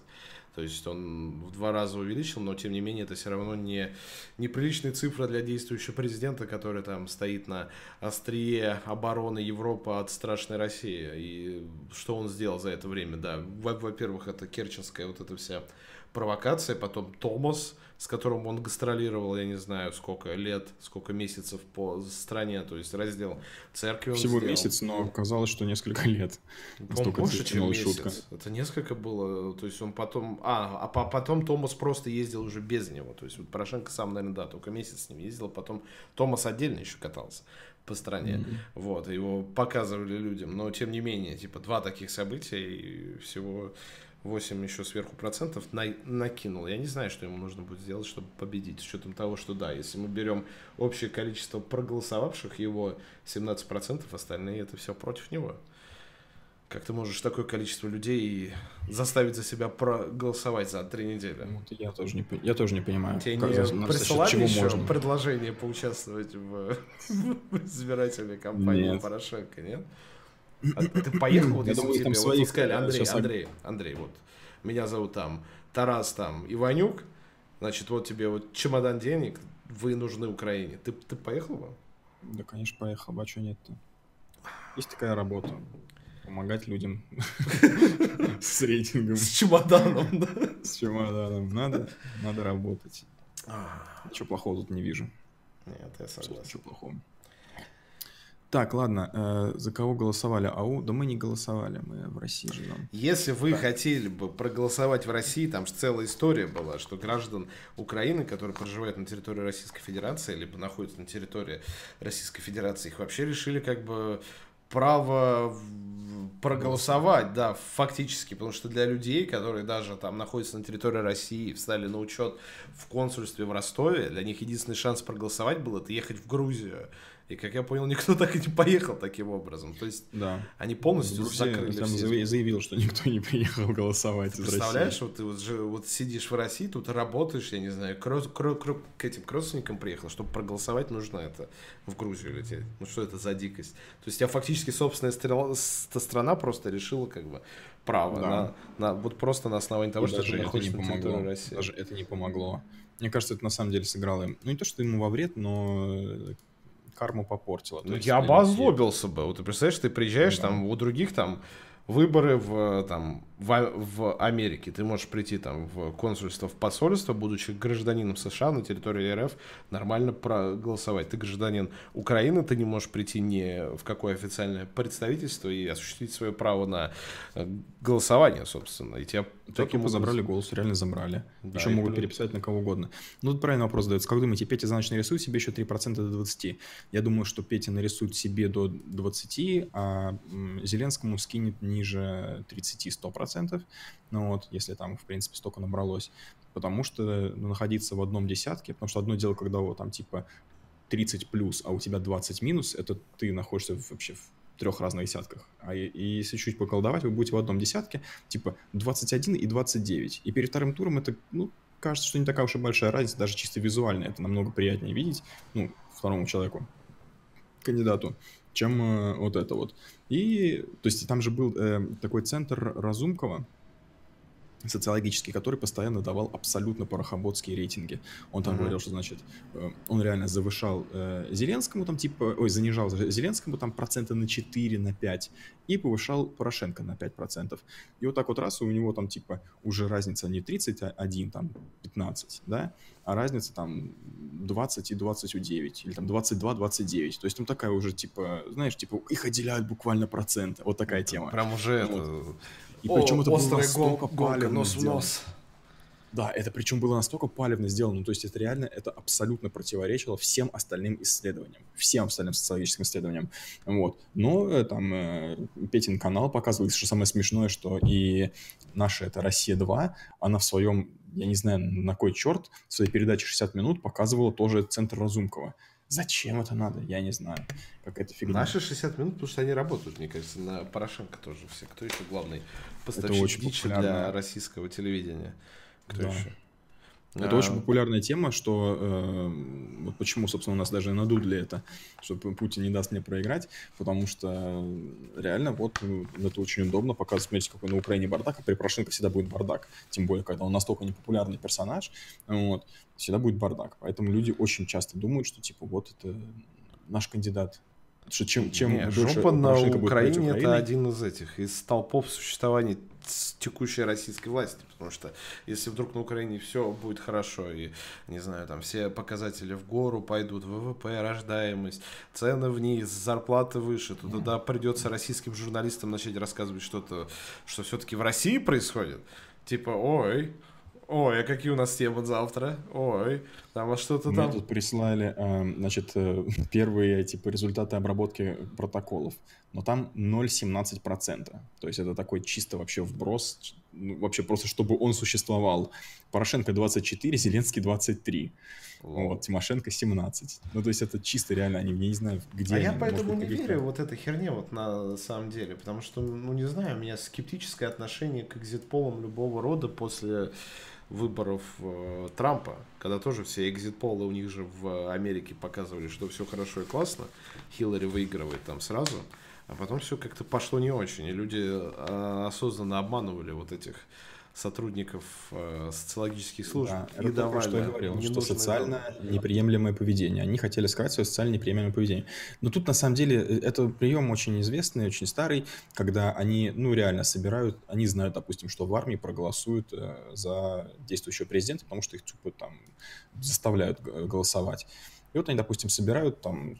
То есть он в два раза увеличил, но тем не менее это все равно не неприличная цифра для действующего президента, который там стоит на острие обороны Европы от страшной России. И что он сделал за это время? Да, во-первых, это керченская вот эта вся провокация, потом Томас, с которым он гастролировал, я не знаю, сколько лет, сколько месяцев по стране, то есть раздел церкви Всего сделал. месяц, но казалось, что несколько лет. Он больше, чем месяц. Шутка. Это несколько было, то есть он потом... А, а потом Томас просто ездил уже без него, то есть вот Порошенко сам, наверное, да, только месяц с ним ездил, потом Томас отдельно еще катался по стране. Mm-hmm. Вот, его показывали людям. Но тем не менее, типа, два таких события и всего 8 еще сверху процентов на, накинул. Я не знаю, что ему нужно будет сделать, чтобы победить, с учетом того, что да, если мы берем общее количество проголосовавших, его 17 процентов, остальные это все против него. Как ты можешь такое количество людей заставить за себя проголосовать за три недели? Вот я тоже не, я тоже не понимаю. Тебе как не за, присылали еще можно? предложение поучаствовать в, в избирательной кампании нет. Порошенко, нет? А ты поехал, вот если тебе вот сказали, Андрей, Андрей, Андрей, вот, меня зовут там Тарас там Иванюк, значит, вот тебе вот чемодан денег, вы нужны Украине. Ты, ты поехал бы? Да, конечно, поехал бы, а что нет-то? Есть такая работа. Помогать людям с рейтингом. С чемоданом, да? С чемоданом. Надо, надо работать. Ничего плохого тут не вижу. Нет, я согласен. Ничего плохого. Так, ладно, э, за кого голосовали? АУ? Да мы не голосовали, мы в России живем. Если вы хотели бы проголосовать в России, там же целая история была, что граждан Украины, которые проживают на территории Российской Федерации, либо находятся на территории Российской Федерации, их вообще решили как бы право проголосовать, да, фактически, потому что для людей, которые даже там находятся на территории России, встали на учет в консульстве в Ростове, для них единственный шанс проголосовать был это ехать в Грузию. И, как я понял, никто так и не поехал таким образом. То есть Да. они полностью Грузия закрыли прям все заяви- заявил, что никто не приехал голосовать Ты из представляешь, России. вот ты вот, же, вот сидишь в России, тут работаешь, я не знаю, к, к к к этим к родственникам приехал, чтобы проголосовать, нужно это в Грузию лететь. Ну что это за дикость? То есть я фактически собственная стрела- с- та страна просто решила как бы право Да. на, на- вот просто на основании того, И что даже ты это не помогло. России. Даже это не помогло. Мне кажется, это на самом деле сыграло ну не то, что ему во вред, но карму попортило. То Ну, я бы люди- озлобился бы. Вот ты представляешь, ты приезжаешь, Да. там у других там выборы в, там, в, А- в Америке. Ты можешь прийти там в консульство, в посольство, будучи гражданином США на территории РФ, нормально проголосовать. Ты гражданин Украины, ты не можешь прийти ни в какое официальное представительство и осуществить свое право на э, голосование, собственно. И тебя Таким образом- забрали голос, реально забрали. Да, Еще могут плюс- переписать на кого угодно. Ну, тут правильный вопрос задается. Как думаете, Петя за ночь нарисует себе еще 3% до 20? Я думаю, что Петя нарисует себе до 20, а Зеленскому скинет ниже 30-100%. Ну вот, если там, в принципе, столько набралось. Потому что ну, находиться в одном десятке, потому что одно дело, когда вот там типа 30 плюс, а у тебя 20 минус, это ты находишься вообще в трех разных десятках. А и, и если чуть поколдовать, вы будете в одном десятке, типа 21 и 29. И перед вторым туром это, ну, кажется, что не такая уж и большая разница, даже чисто визуально это намного приятнее видеть, ну, второму человеку, кандидату, чем э, вот это вот. И, то есть там же был э, такой центр Разумкова, социологический, который постоянно давал абсолютно порохоботские рейтинги. Он там Мгм. говорил, что, значит, э, он реально завышал э, Зеленскому, там, типа, ой, занижал Зеленскому там процента на 4, на 5, и повышал Порошенко на 5%. И вот так вот раз, у него там, типа, уже разница не 31, там, 15, да, а разница там 20 и 29, или там 22, 29. То есть там такая уже, типа, знаешь, типа, их отделяют буквально проценты. Вот такая тема. Прям уже Вот. это... И причем О, это было настолько гол- палевно нос в сделано. нос. Да, это причем было настолько палевно сделано, ну, то есть это реально, это абсолютно противоречило всем остальным исследованиям, всем остальным социологическим исследованиям, вот. Но э, там э, Петин канал показывает, что самое смешное, что и наша это «Россия-2», она в своем, я не знаю, на кой черт, в своей передаче «60 минут» показывала тоже центр Разумкова. Зачем это надо? Я не знаю. Какая-то фигня. Наши 60 минут, потому что они работают, мне кажется, на Порошенко тоже все. Кто еще главный поставщик очень дичи популярно. для российского телевидения? Кто Да. еще? Это А, очень популярная тема, что э, вот почему, собственно, у нас даже надули это, что Пу- Путин не даст мне проиграть, потому что э, реально вот э, это очень удобно показывать, смотрите, какой на Украине бардак, а при Порошенко всегда будет бардак, тем более, когда он настолько непопулярный персонаж, вот, всегда будет бардак, поэтому люди очень часто думают, что типа вот это наш кандидат, что чем, чем не, дольше жопа на править Украине это один из этих, из столпов существования с- текущей российской власти, потому что если вдруг на Украине все будет хорошо, и, не знаю, там все показатели в гору пойдут, ВВП, рождаемость, цены вниз, зарплаты выше, то тогда придется российским журналистам начать рассказывать что-то, что все-таки в России происходит. Типа, ой, ой, а какие у нас темы завтра? Ой, там а что-то Мне там... тут прислали, эм, значит, э, первые типа результаты обработки протоколов, но там 0,17%. То есть это такой чисто вообще вброс, ну, вообще просто чтобы он существовал. Порошенко 24, Зеленский 23, вот, Тимошенко 17. Ну, то есть это чисто реально, они, я не знаю, где А они, я поэтому не верю вот этой херне вот на самом деле, потому что, ну не знаю, у меня скептическое отношение к экзит-полам любого рода после выборов э, Трампа, когда тоже все экзит-полы у них же в Америке показывали, что все хорошо и классно, Хиллари выигрывает там сразу, а потом все как-то пошло не очень, и люди э, осознанно обманывали вот этих сотрудников э, социологических служб Да, и то, что я давали говорил, что социально данные. неприемлемое поведение. Они хотели сказать свое социально неприемлемое поведение. Но тут, на самом деле, э, это прием очень известный, очень старый, когда они, ну, реально собирают, они знают, допустим, что в армии проголосуют э, за действующего президента, потому что их, типа, там, заставляют голосовать. И вот они, допустим, собирают там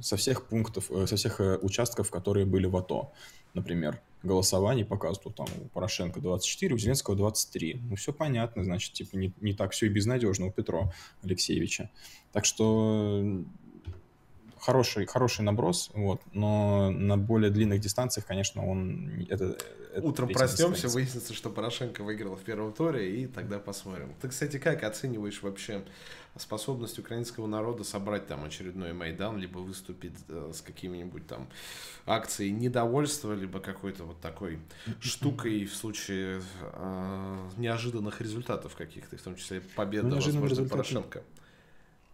со всех пунктов, э, со всех э, участков, которые были в АТО, например, голосований показывают, там у Порошенко 24, у Зеленского 23. Ну, все понятно, значит, типа не, не так все и безнадежно у Петро Алексеевича. Так что хороший, хороший наброс, вот, но на более длинных дистанциях, конечно, он... Это, это Утром проснемся, выяснится, что Порошенко выиграл в первом туре, и тогда посмотрим. Ты, кстати, как оцениваешь вообще способность украинского народа собрать там очередной Майдан, либо выступить э, с какими-нибудь там акцией недовольства, либо какой-то вот такой штукой в случае э, неожиданных результатов каких-то, в том числе победы, ну, возможно, Порошенко.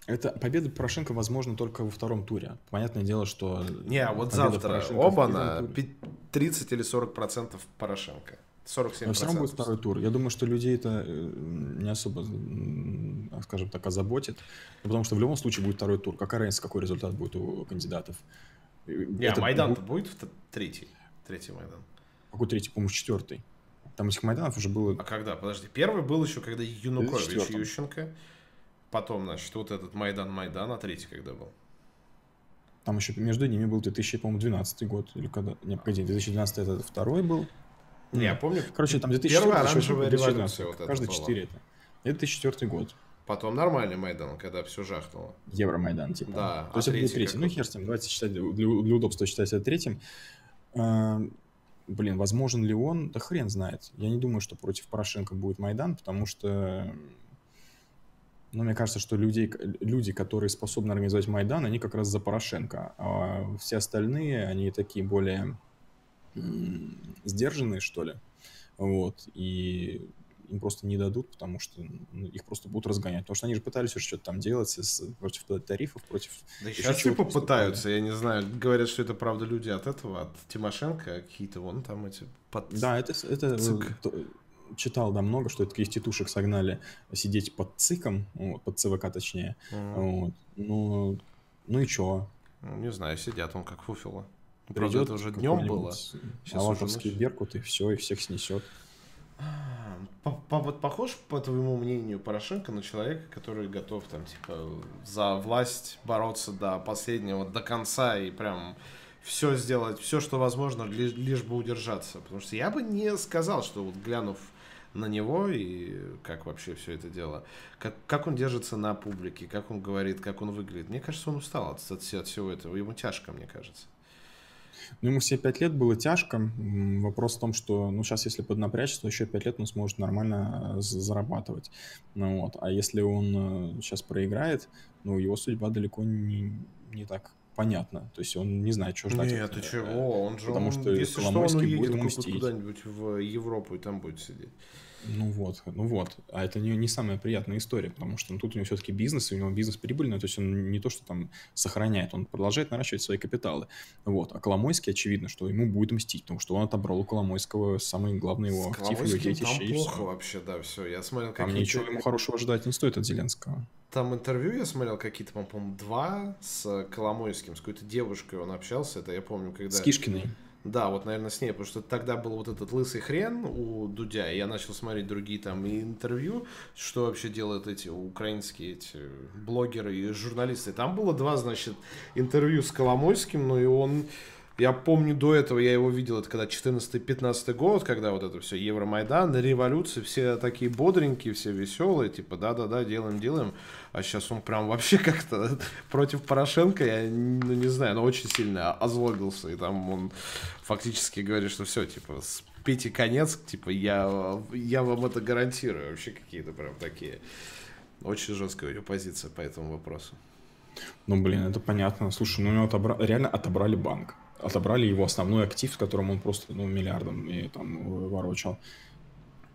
Это победа Порошенко возможно только во втором туре. Понятное дело, что... Не, а вот завтра оба на 30 или 40 процентов Порошенко. 47 Но все равно будет второй тур. Я думаю, что людей это э, не особо, скажем так, озаботит. Потому что в любом случае будет второй тур. Какая разница, какой результат будет у кандидатов? Не, а Майдан-то будет в третий? Третий Майдан. Какой третий? По-моему, четвертый. Там этих Майданов уже было... А когда? Подожди. Первый был еще, когда Янукович, Ющенко. Потом, значит, вот этот Майдан Майдан, а третий когда был? Там еще между ними был 2012 год. Или когда? Не, погоди, 2012 это второй был. Не, я помню. Короче, там 2004 Первая оранжевая революция. Вот Каждый 4 это. Это 2004 год. Потом нормальный Майдан, когда все жахнуло. Евромайдан, типа. Да. То есть а это был третий. Ну, хер с ним, давайте считать, для, для удобства считать это третьим. А, блин, возможен ли он? Да хрен знает. Я не думаю, что против Порошенко будет Майдан, потому что ну, мне кажется, что людей, люди, которые способны организовать Майдан, они как раз за Порошенко. А все остальные, они такие более сдержанные, что ли. Вот. И им просто не дадут, потому что ну, их просто будут разгонять. Потому что они же пытались уже что-то там делать с, против тарифов, против... Да сейчас типа пытаются, я не знаю. Говорят, что это правда люди от этого, от Тимошенко, а какие-то вон там эти... Под... Да, это, это читал, да, много, что это таких тетушек согнали сидеть под ЦИКом, вот, под ЦВК точнее. Вот. Ну, ну и чё? Ну, не знаю, сидят он как фуфело. Правда, это уже днем было. Сейчас Алатовский уже Беркут, и все, и всех снесет. По, по, вот похож, по твоему мнению, Порошенко на человека, который готов там, типа, за власть бороться до последнего, до конца и прям все сделать, все, что возможно, лишь, лишь бы удержаться. Потому что я бы не сказал, что вот глянув на него и как вообще все это дело. Как, как он держится на публике, как он говорит, как он выглядит. Мне кажется, он устал от, от, от всего этого. Ему тяжко, мне кажется. Ну, ему все пять лет было тяжко. Вопрос в том, что, ну, сейчас, если поднапрячься, то еще пять лет он сможет нормально э, зарабатывать. Ну, вот. А если он сейчас э, проиграет, ну, его судьба далеко не, не так понятно. То есть он не знает, что ждать. Нет, ты чего? Он же, Потому он, что если Коломойский что, он уедет будет куда-нибудь в Европу и там будет сидеть. Ну вот, ну вот. А это не, не самая приятная история, потому что ну, тут у него все-таки бизнес, и у него бизнес прибыльный, то есть он не то, что там сохраняет, он продолжает наращивать свои капиталы. Вот. А Коломойский, очевидно, что ему будет мстить, потому что он отобрал у Коломойского самый главный его актив, его детище. Там плохо вообще, да, все. Я смотрел, как... Там ничего ему хорошего ждать не стоит от Зеленского. Там интервью я смотрел какие-то, по-моему, два с Коломойским, с какой-то девушкой он общался, это я помню, когда... С Кишкиной. Да, вот, наверное, с ней, потому что тогда был вот этот лысый хрен у Дудя, и я начал смотреть другие там интервью, что вообще делают эти украинские эти блогеры и журналисты. Там было два, значит, интервью с Коломойским, ну и он я помню до этого, я его видел, это когда 14-15 год, когда вот это все Евромайдан, революция, все такие бодренькие, все веселые, типа да-да-да, делаем, делаем. А сейчас он прям вообще как-то против Порошенко, я ну, не знаю, но очень сильно озлобился. И там он фактически говорит, что все, типа, спите конец, типа, я, я вам это гарантирую. Вообще какие-то прям такие. Очень жесткая у него позиция по этому вопросу. Ну, блин, это понятно. Слушай, ну у него отобра... реально отобрали банк отобрали его основной актив, с которым он просто ну, миллиардом и, там, ворочал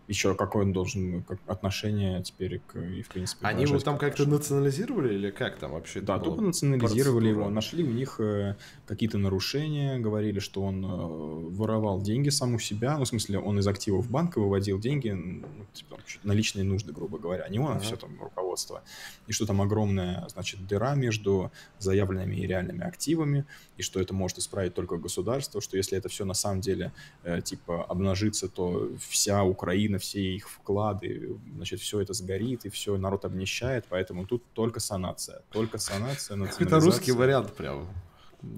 еще какое он должен как отношение теперь к и в принципе. Они его там как-то национализировали или как там вообще? Да, тупо национализировали процедура. его, нашли у них э, какие-то нарушения, говорили, что он э, воровал деньги сам у себя, ну в смысле он из активов банка выводил деньги, ну, типа, на личные нужды, грубо говоря, а не он, а все там руководство, и что там огромная, значит, дыра между заявленными и реальными активами, и что это может исправить только государство, что если это все на самом деле э, типа обнажится, то вся Украина расстреляны все их вклады, значит, все это сгорит, и все, народ обнищает, поэтому тут только санация, только санация, Это русский вариант прям.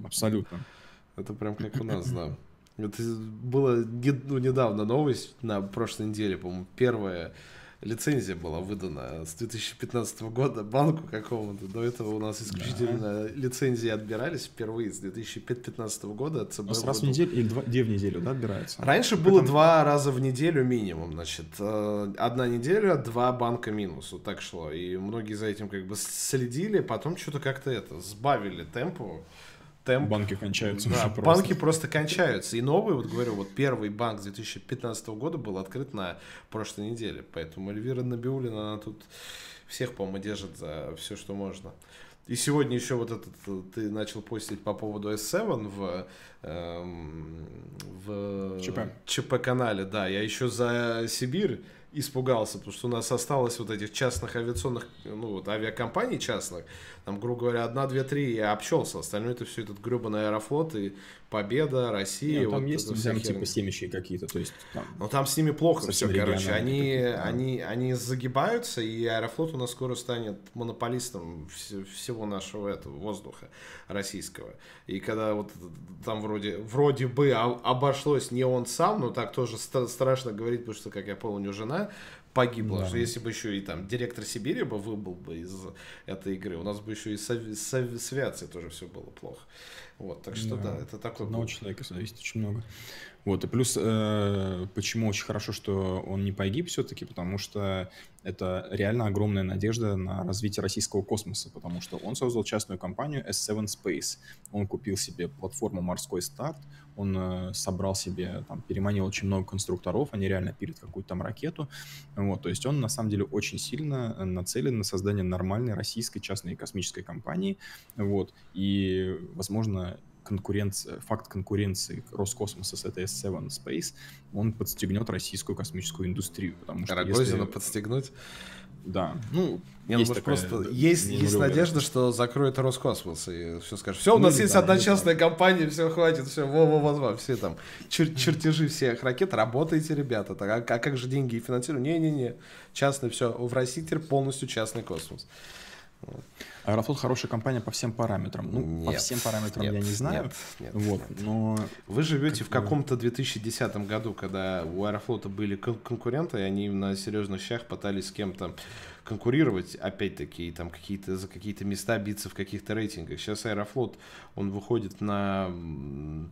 Абсолютно. Это прям как у нас, да. Это было ну, недавно новость, на прошлой неделе, по-моему, первая лицензия была выдана с 2015 года банку какому-то. До этого у нас исключительно да. лицензии отбирались впервые с 2015 года. ЦБ у раз в неделю или два, две в неделю, да, отбирается? Раньше как было два раза в неделю минимум, значит. Э, одна неделя, два банка минус. Вот так шло. И многие за этим как бы следили, потом что-то как-то это, сбавили темпу темп. Банки кончаются да, просто. Банки просто кончаются. И новый, вот говорю, вот первый банк 2015 года был открыт на прошлой неделе. Поэтому Эльвира Набиулина, она тут всех, по-моему, держит за все, что можно. И сегодня еще вот этот ты начал постить по поводу S7 в, эм, в ЧП. ЧП канале, да. Я еще за Сибирь испугался, потому что у нас осталось вот этих частных авиационных, ну вот авиакомпаний частных, там, грубо говоря, одна, две, три, я общался, остальное это все этот гребаный аэрофлот и Победа, Россия. Нет, там вот есть там, типа семечки какие-то, то есть там... Но там с ними плохо все, короче, они, да. они, они загибаются, и Аэрофлот у нас скоро станет монополистом вс- всего нашего этого воздуха российского. И когда вот там вроде, вроде бы обошлось не он сам, но так тоже страшно говорить, потому что, как я помню, жена погибло. Да. Что если бы еще и там директор Сибири бы выбыл бы из этой игры, у нас бы еще и с, с, с авиацией тоже все было плохо. Вот, так что да, да это такой... Одного человека зависит очень много. Вот, и плюс, э, почему очень хорошо, что он не погиб все-таки, потому что это реально огромная надежда на развитие российского космоса, потому что он создал частную компанию S7 Space. Он купил себе платформу «Морской старт», он э, собрал себе, там, переманил очень много конструкторов, они реально пилят какую-то там ракету. Вот, то есть он на самом деле очень сильно нацелен на создание нормальной российской частной космической компании. Вот, и, возможно, конкуренция, факт конкуренции Роскосмоса с этой S7 Space, он подстегнет российскую космическую индустрию. Потому что Рогозина если... подстегнуть? Да. Ну, не, есть ну, такая, просто есть, есть надежда, что закроет Роскосмос и все скажет. Все, у нас ну, есть да, одна частная да. компания, все хватит, все, во, во, во, во, все там чер чертежи всех ракет, работайте, ребята. Так, а, а как же деньги и финансирование? Не-не-не, частный, все. В России теперь полностью частный космос. Аэрофлот хорошая компания по всем параметрам. Ну, нет, по всем параметрам нет, я не знаю. Нет, нет, вот, нет. Но вы живете как в каком-то 2010 году, когда у Аэрофлота были конкуренты, и они на серьезных щах пытались с кем-то конкурировать, опять-таки, там какие-то за какие-то места биться в каких-то рейтингах. Сейчас Аэрофлот, он выходит на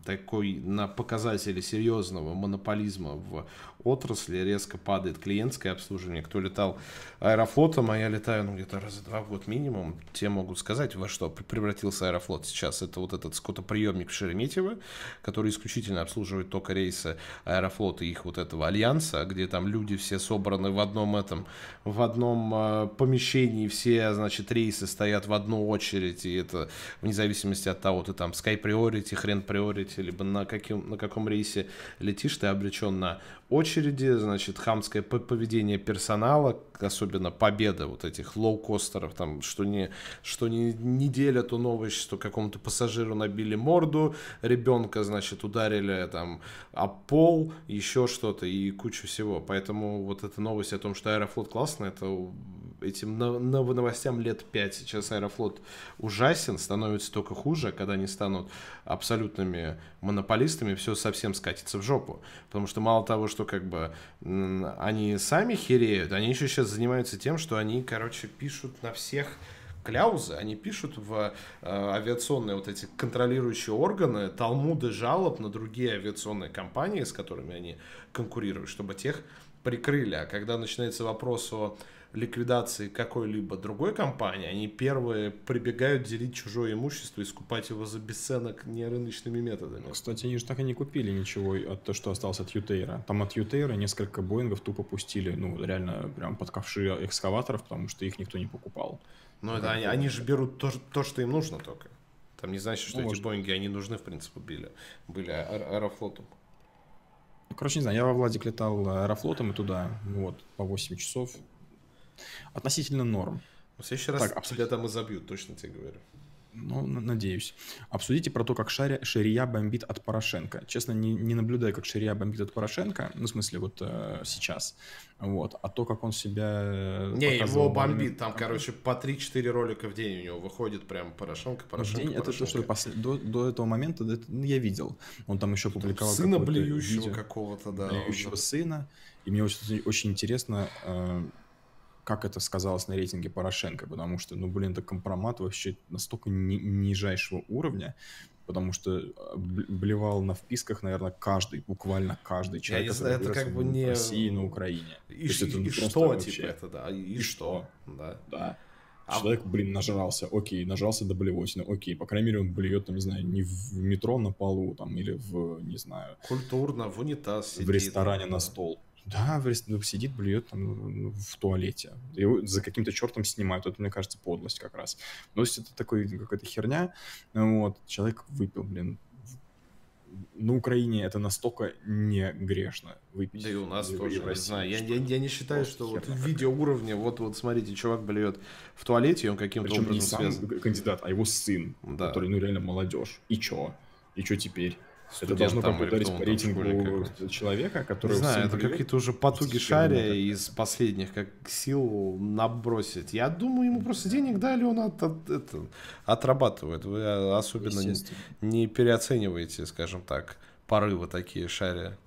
такой, на показатели серьезного монополизма в отрасли, резко падает клиентское обслуживание. Кто летал Аэрофлотом, а я летаю, ну, где-то раза два в год минимум, те могут сказать, во что превратился Аэрофлот сейчас. Это вот этот скотоприемник в Шереметьево, который исключительно обслуживает только рейсы Аэрофлота и их вот этого альянса, где там люди все собраны в одном этом, в одном а, помещении все, значит, рейсы стоят в одну очередь, и это вне зависимости от того, ты там Sky Priority, хрен Priority, либо на, каким, на каком рейсе летишь, ты обречен на очереди, значит, хамское поведение персонала, особенно победа вот этих лоукостеров, там, что не, что не неделя, то новость, что какому-то пассажиру набили морду, ребенка, значит, ударили там об пол, еще что-то и кучу всего. Поэтому вот эта новость о том, что Аэрофлот классно, это этим новостям лет 5. Сейчас Аэрофлот ужасен, становится только хуже, когда они станут абсолютными монополистами, все совсем скатится в жопу. Потому что мало того, что как бы они сами хереют, они еще сейчас занимаются тем, что они, короче, пишут на всех кляузы, они пишут в э, авиационные вот эти контролирующие органы талмуды жалоб на другие авиационные компании, с которыми они конкурируют, чтобы тех прикрыли. А когда начинается вопрос о ликвидации какой-либо другой компании, они первые прибегают делить чужое имущество и скупать его за бесценок нерыночными методами. Кстати, они же так и не купили ничего от того, что осталось от Ютейра. Там от Ютейра несколько Боингов тупо пустили, ну, реально прям под ковши экскаваторов, потому что их никто не покупал. Ну, это они, они же берут то, то, что им нужно только. Там не значит, что ну, эти может. Боинги, они нужны, в принципе, были, были аэрофлотом. Короче, не знаю, я во Владик летал аэрофлотом и туда, вот, по 8 часов относительно норм. В следующий раз так, абсолютно. тебя там и забьют, точно тебе говорю. Ну, надеюсь. Обсудите про то, как Шария, Шария бомбит от Порошенко. Честно, не, не наблюдаю, как Шария бомбит от Порошенко, ну, в смысле, вот э, сейчас. Вот. А то, как он себя э, Не, его бомбит. Там, короче, по 3-4 ролика в день у него выходит прям Порошенко, Порошенко, день, Порошенко. Это то, что после, до, до этого момента это, ну, я видел. Он там еще публиковал Сына блюющего какого-то, да. Блюющего сына. И мне очень, очень интересно, э, как это сказалось на рейтинге Порошенко, потому что, ну, блин, это компромат вообще настолько ни нижайшего уровня, потому что а, блевал на вписках, наверное, каждый, буквально каждый человек, Я не знаю, это как бы не... в России и на Украине. И, и, это и что, вообще... типа, это, да, и, и что, да. Да. А... Человек, блин, нажрался, окей, нажрался до блевотины, окей, по крайней мере, он блюет, там, не знаю, не в метро на полу, там, или в, не знаю... Культурно, в унитаз сидит. В ресторане на стол. Да, ну, сидит, блюет там ну, в туалете. Его за каким-то чертом снимают. Это, мне кажется, подлость как раз. Ну, то есть это такой какая-то херня. Вот. Человек выпил, блин, на Украине это настолько не грешно выпить. Да и у нас тоже, не знаю. Я, я, я не считаю, что вот в уровне, вот, вот смотрите, чувак блюет в туалете, и он каким-то образом не сам связан. кандидат, а его сын, да. который, ну, реально молодежь. И чё? И чё теперь? Это должно как ударить по рейтингу человека, который... Не знаю, это какие-то уже потуги шаря из последних как сил набросить. Я думаю, ему просто денег дали, он от, от, это, отрабатывает. Вы особенно не, не переоцениваете, скажем так, порывы такие шаря.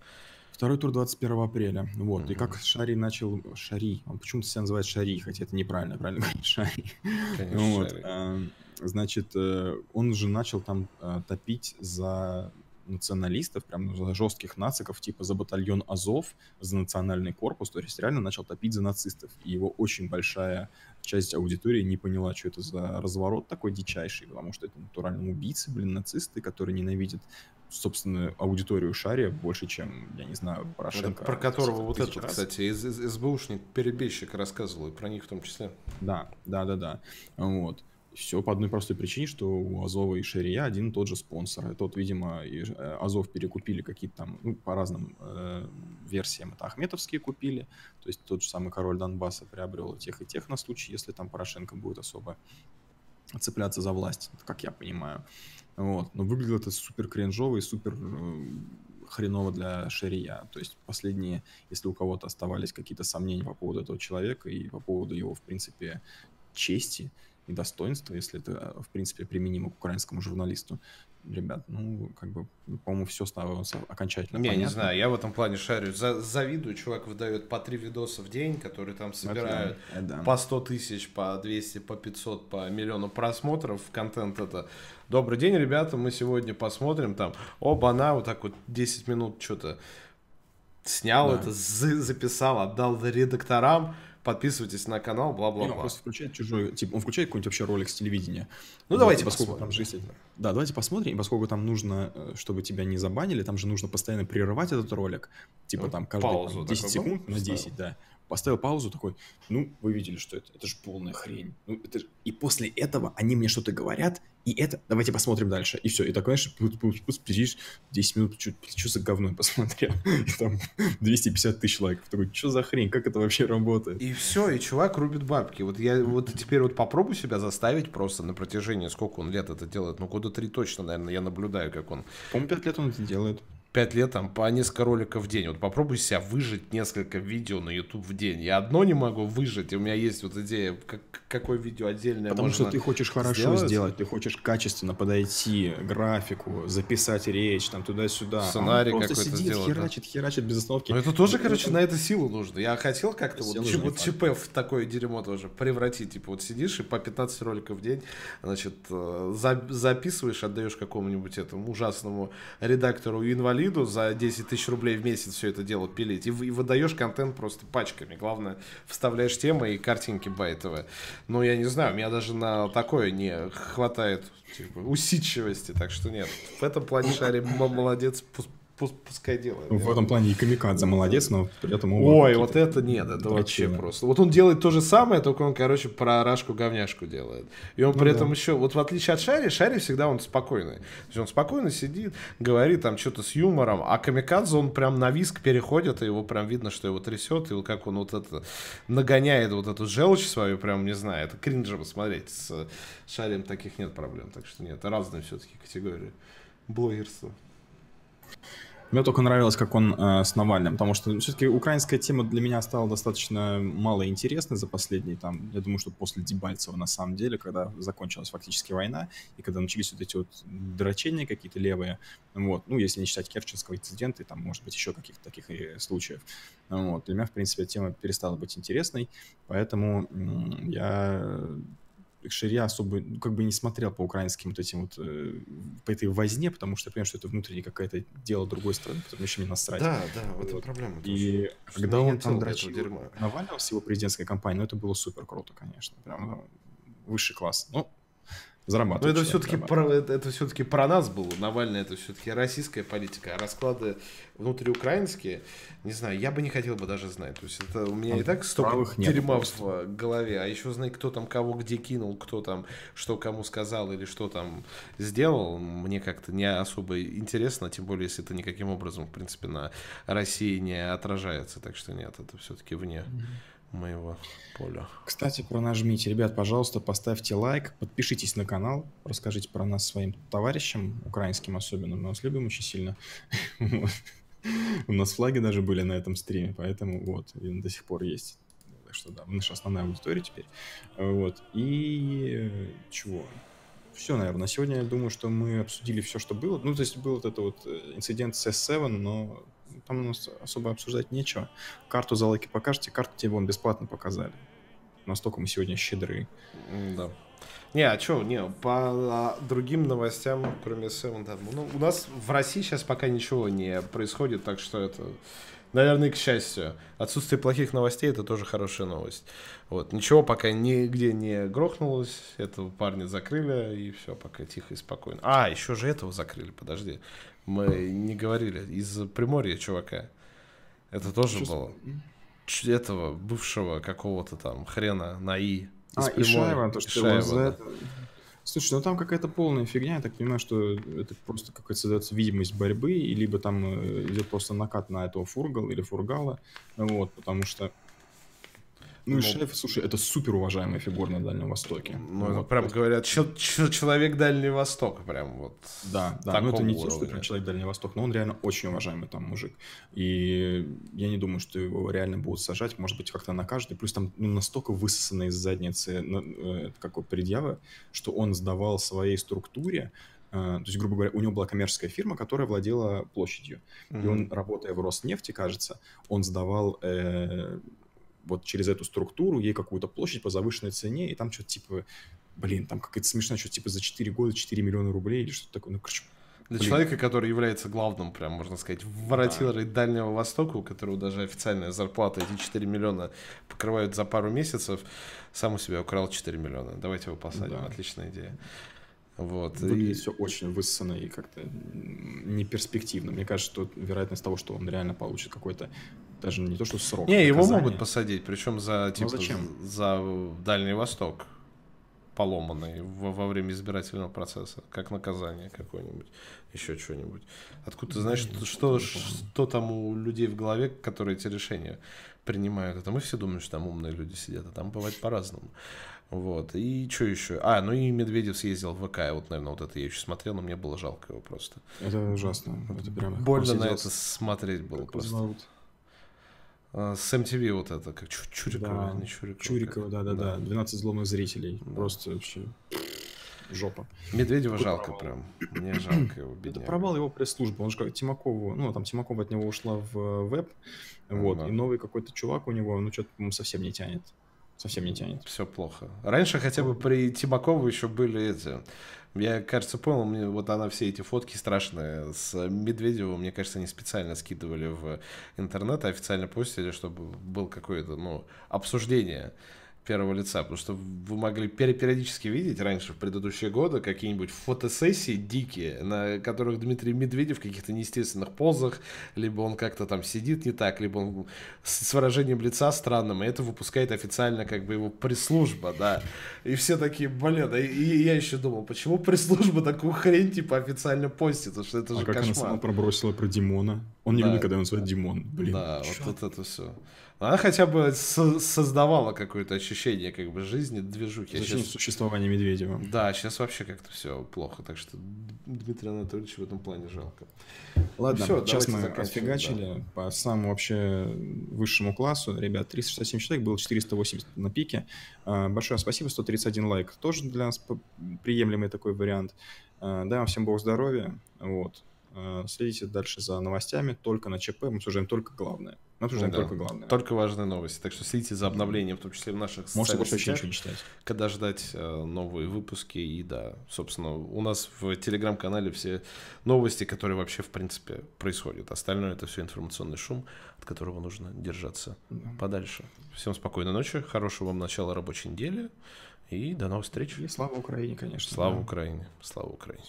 Второй тур 21 апреля. Вот. Mm-hmm. И как Шари начал... Шари. Он почему-то себя называет Шари, хотя это неправильно. Правильно говорить Шари. Конечно, вот. Шари. А, значит, э, он уже начал там э, топить за националистов, прям за жестких нациков, типа за батальон Азов, за национальный корпус, то есть реально начал топить за нацистов. И его очень большая часть аудитории не поняла, что это за разворот такой дичайший, потому что это натурально убийцы, блин, нацисты, которые ненавидят собственно, аудиторию Шария больше, чем, я не знаю, Порошенко. Про которого вот этот, раз. кстати, из, из, СБУшник, перебежчик рассказывал, и про них в том числе. Да, да, да, да. Вот. Все по одной простой причине, что у Азова и Шария один и тот же спонсор. Тот, видимо, и э, Азов перекупили какие-то там, ну, по разным э, версиям, это Ахметовские купили. То есть тот же самый король Донбасса приобрел тех и тех на случай, если там Порошенко будет особо цепляться за власть, как я понимаю. Вот. Но выглядело это супер кринжово и супер э, хреново для Шария. То есть последние, если у кого-то оставались какие-то сомнения по поводу этого человека и по поводу его, в принципе, чести, и достоинства, если это, в принципе, применимо к украинскому журналисту. Ребят, ну, как бы, по-моему, все становится окончательно не, понятно. Не знаю, я в этом плане шарю. За, завидую, чувак выдает по три видоса в день, которые там собирают это, да. по 100 тысяч, по 200, по 500, по миллиону просмотров. Контент это «Добрый день, ребята, мы сегодня посмотрим там, оба-на, вот так вот 10 минут что-то снял да. это, записал, отдал редакторам, подписывайтесь на канал, бла-бла-бла. Он просто включает чужой, типа, он включает какой-нибудь вообще ролик с телевидения. Ну, вот, давайте поскольку посмотрим. там жизнь. Да, давайте посмотрим, и поскольку там нужно, э, чтобы тебя не забанили, там же нужно постоянно прерывать этот ролик, типа там каждые там, 10 секунд на 10, да поставил паузу, такой, ну, вы видели, что это, это же полная хрень. Ну, это. И после этого они мне что-то говорят, и это, давайте посмотрим дальше. И все, и так, знаешь, сидишь 10 минут, что, что за говно посмотрел, и там 250 тысяч лайков. Такой, что за хрень, как это вообще работает? И все, и чувак рубит бабки. Вот я вот теперь вот попробую себя заставить просто на протяжении, сколько он лет это делает, ну, года три точно, наверное, я наблюдаю, как он... По-моему, 5 лет он это делает. 5 лет там по несколько роликов в день. Вот попробуй себя выжить несколько видео на YouTube в день. Я одно не могу выжить, и у меня есть вот идея, как, какое видео отдельное Потому что ты хочешь хорошо сделать? сделать, ты хочешь качественно подойти, графику, записать речь, там туда-сюда. А Сценарий а какой-то сидит, сделать. херачит, да. херачит без остановки. Но это тоже, короче, на это силу нужно. Я хотел как-то вот, вот ЧП в такое дерьмо тоже превратить. Типа вот сидишь и по 15 роликов в день, значит, э, за, записываешь, отдаешь какому-нибудь этому ужасному редактору-инвалиду за 10 тысяч рублей в месяц все это дело пилить. И, и выдаешь контент просто пачками. Главное, вставляешь темы и картинки байтовые. Ну, я не знаю, у меня даже на такое не хватает типа, усидчивости, так что нет. В этом плане Шари молодец, пускай делает. В этом плане и Камикадзе молодец, но при этом... Ой, вот это нет, это вообще просто. Вот он делает то же самое, только он, короче, про Рашку-говняшку делает. И он ну, при да. этом еще, вот в отличие от Шари, Шари всегда он спокойный. То есть он спокойно сидит, говорит там что-то с юмором, а Камикадзе он прям на виск переходит, и его прям видно, что его трясет, и вот как он вот это нагоняет вот эту желчь свою, прям, не знаю, это кринжево смотреть. С Шарием таких нет проблем, так что нет, разные все-таки категории блогерства. Мне только нравилось, как он э, с Навальным, потому что все-таки украинская тема для меня стала достаточно мало интересной за последние, там, я думаю, что после Дебальцева на самом деле, когда закончилась фактически война, и когда начались вот эти вот дрочения какие-то левые, вот, ну, если не считать Керченского инцидента, и там, может быть, еще каких-то таких и случаев, вот, для меня, в принципе, тема перестала быть интересной, поэтому я Ширя особо ну, как бы не смотрел по украинским вот этим вот, э, по этой возне, потому что я понимаю, что это внутреннее какое-то дело другой страны, потому что мне насрать. Да, да, в этом вот. проблема. И тоже. когда он там дрочил с его президентской кампанией, ну это было супер круто, конечно. Прям ну, высший класс. Ну, зарабатывать. Но это все-таки про, это, это все-таки про нас было. Навальный это все-таки российская политика, а расклады внутриукраинские, не знаю, я бы не хотел бы даже знать. То есть это у меня а и так столько дерьма в голове, а еще знать, кто там кого где кинул, кто там что кому сказал или что там сделал, мне как-то не особо интересно, тем более, если это никаким образом, в принципе, на России не отражается. Так что нет, это все-таки вне. Mm-hmm моего поля. Кстати, про нажмите. Ребят, пожалуйста, поставьте лайк, подпишитесь на канал, расскажите про нас своим товарищам, украинским особенно. Мы вас любим очень сильно. У нас флаги даже были на этом стриме, поэтому вот, до сих пор есть. Так что да, наша основная аудитория теперь. Вот. И чего? Все, наверное. На сегодня я думаю, что мы обсудили все, что было. Ну, то есть был вот этот вот э, инцидент с S7, но там у нас особо обсуждать нечего. Карту за лайки покажете, карту тебе вон бесплатно показали. Настолько мы сегодня щедры. Да. Не, а что, не, по а, другим новостям, кроме Seven, там, ну, у нас в России сейчас пока ничего не происходит, так что это, наверное, к счастью. Отсутствие плохих новостей это тоже хорошая новость. Вот, ничего пока нигде не грохнулось, этого парня закрыли, и все, пока тихо и спокойно. А, еще же этого закрыли, подожди. Мы не говорили. Из Приморья чувака. Это тоже Что было. Этого бывшего какого-то там хрена на И. А, Ишаева, то, что Ишаева, за да. это... Слушай, ну там какая-то полная фигня, я так понимаю, что это просто какая-то создается видимость борьбы, и либо там э, идет просто накат на этого фургала или фургала, вот, потому что ну, и шеф, слушай, это супер уважаемая фигура на Дальнем Востоке. Ну, вот, прям говорят, чел- человек Дальнего Востока, прям вот. Да, да, ну это не то, что прям человек Дальнего Востока, но он реально очень уважаемый там мужик. И я не думаю, что его реально будут сажать, может быть, как-то на каждый. Плюс там ну, настолько высосано из задницы э, как предъява, что он сдавал своей структуре, э, то есть, грубо говоря, у него была коммерческая фирма, которая владела площадью. Mm-hmm. И он, работая в Роснефти, кажется, он сдавал э, вот через эту структуру ей какую-то площадь по завышенной цене, и там что-то типа, блин, там какая-то смешная, что-то типа за 4 года 4 миллиона рублей или что-то такое. Ну, короче, для Блин. человека, который является главным, прям можно сказать, воротилой да. Дальнего Востока, у которого даже официальная зарплата, эти 4 миллиона покрывают за пару месяцев, сам у себя украл 4 миллиона. Давайте его посадим. Да. Отличная идея. Вот. Выглядит и... все очень высосано и как-то неперспективно. Мне кажется, что вероятность того, что он реально получит какой-то даже не то, что срок. Не, его могут посадить, причем за, ну, типа, зачем? за Дальний Восток поломанный во, во время избирательного процесса, как наказание какое-нибудь, еще что-нибудь. Откуда ты знаешь, что, что, что там у людей в голове, которые эти решения принимают? Это мы все думаем, что там умные люди сидят, а там бывает по-разному. Вот. И что еще? А, ну и Медведев съездил в ВК. Вот, наверное, вот это я еще смотрел, но мне было жалко его просто. Это ужасно. Это прям Больно на это смотреть было как просто. Зовут? А, с MTV вот это, как Чурикова, да. не Чурикова. Чурикова, да-да-да. 12 зломных зрителей. Да. Просто вообще жопа. Медведева жалко прям. Мне жалко его, бедняга. Это провал его пресс-службы. Он же как Тимакову, ну, там Тимакова от него ушла в э, веб, вот, да. и новый какой-то чувак у него, ну, что-то, по-моему, совсем не тянет совсем не тянет. Все плохо. Раньше хотя бы при Тимакову еще были эти... Я, кажется, понял, мне вот она все эти фотки страшные с Медведевым, мне кажется, они специально скидывали в интернет, официально постили, чтобы был какое-то, ну, обсуждение первого лица, потому что вы могли периодически видеть раньше, в предыдущие годы, какие-нибудь фотосессии дикие, на которых Дмитрий Медведев в каких-то неестественных позах, либо он как-то там сидит не так, либо он с выражением лица странным, и это выпускает официально как бы его пресс-служба, да. И все такие, блин, и, и я еще думал, почему пресс-служба такую хрень типа официально постит, что это же а как кошмар. она сама пробросила про Димона? Он не Да. любит, когда его называют Димон. Блин, Да, вот, вот это все. Она хотя бы со- создавала какое-то ощущение как бы жизни, движухи. Зачем щас- существование Медведева? Да, сейчас вообще как-то все плохо, так что Дмитрия Анатольевича в этом плане жалко. Ладно, Всё, сейчас мы отфигачили по самому вообще высшему классу. Ребят, 367 человек, было 480 на пике. А, Большое спасибо, 131 лайк. Тоже для нас приемлемый такой вариант. А, Дай вам всем Бог здоровья. Вот. А, Следите дальше за новостями. Только на ЧП. Мы обсуждаем только главное. Мы обсуждаем Да. только главное. Только важные новости. Так что следите за обновлением, в том числе в наших Можете больше вообще ничего не читать. когда ждать э, новые выпуски. И да, собственно, у нас в телеграм-канале все новости, которые вообще в принципе происходят. Остальное это все информационный шум, от которого нужно держаться Да. подальше. Всем спокойной ночи, хорошего вам начала рабочей недели и до новых встреч. И слава Украине, конечно. Слава да. Украине! Слава Украине!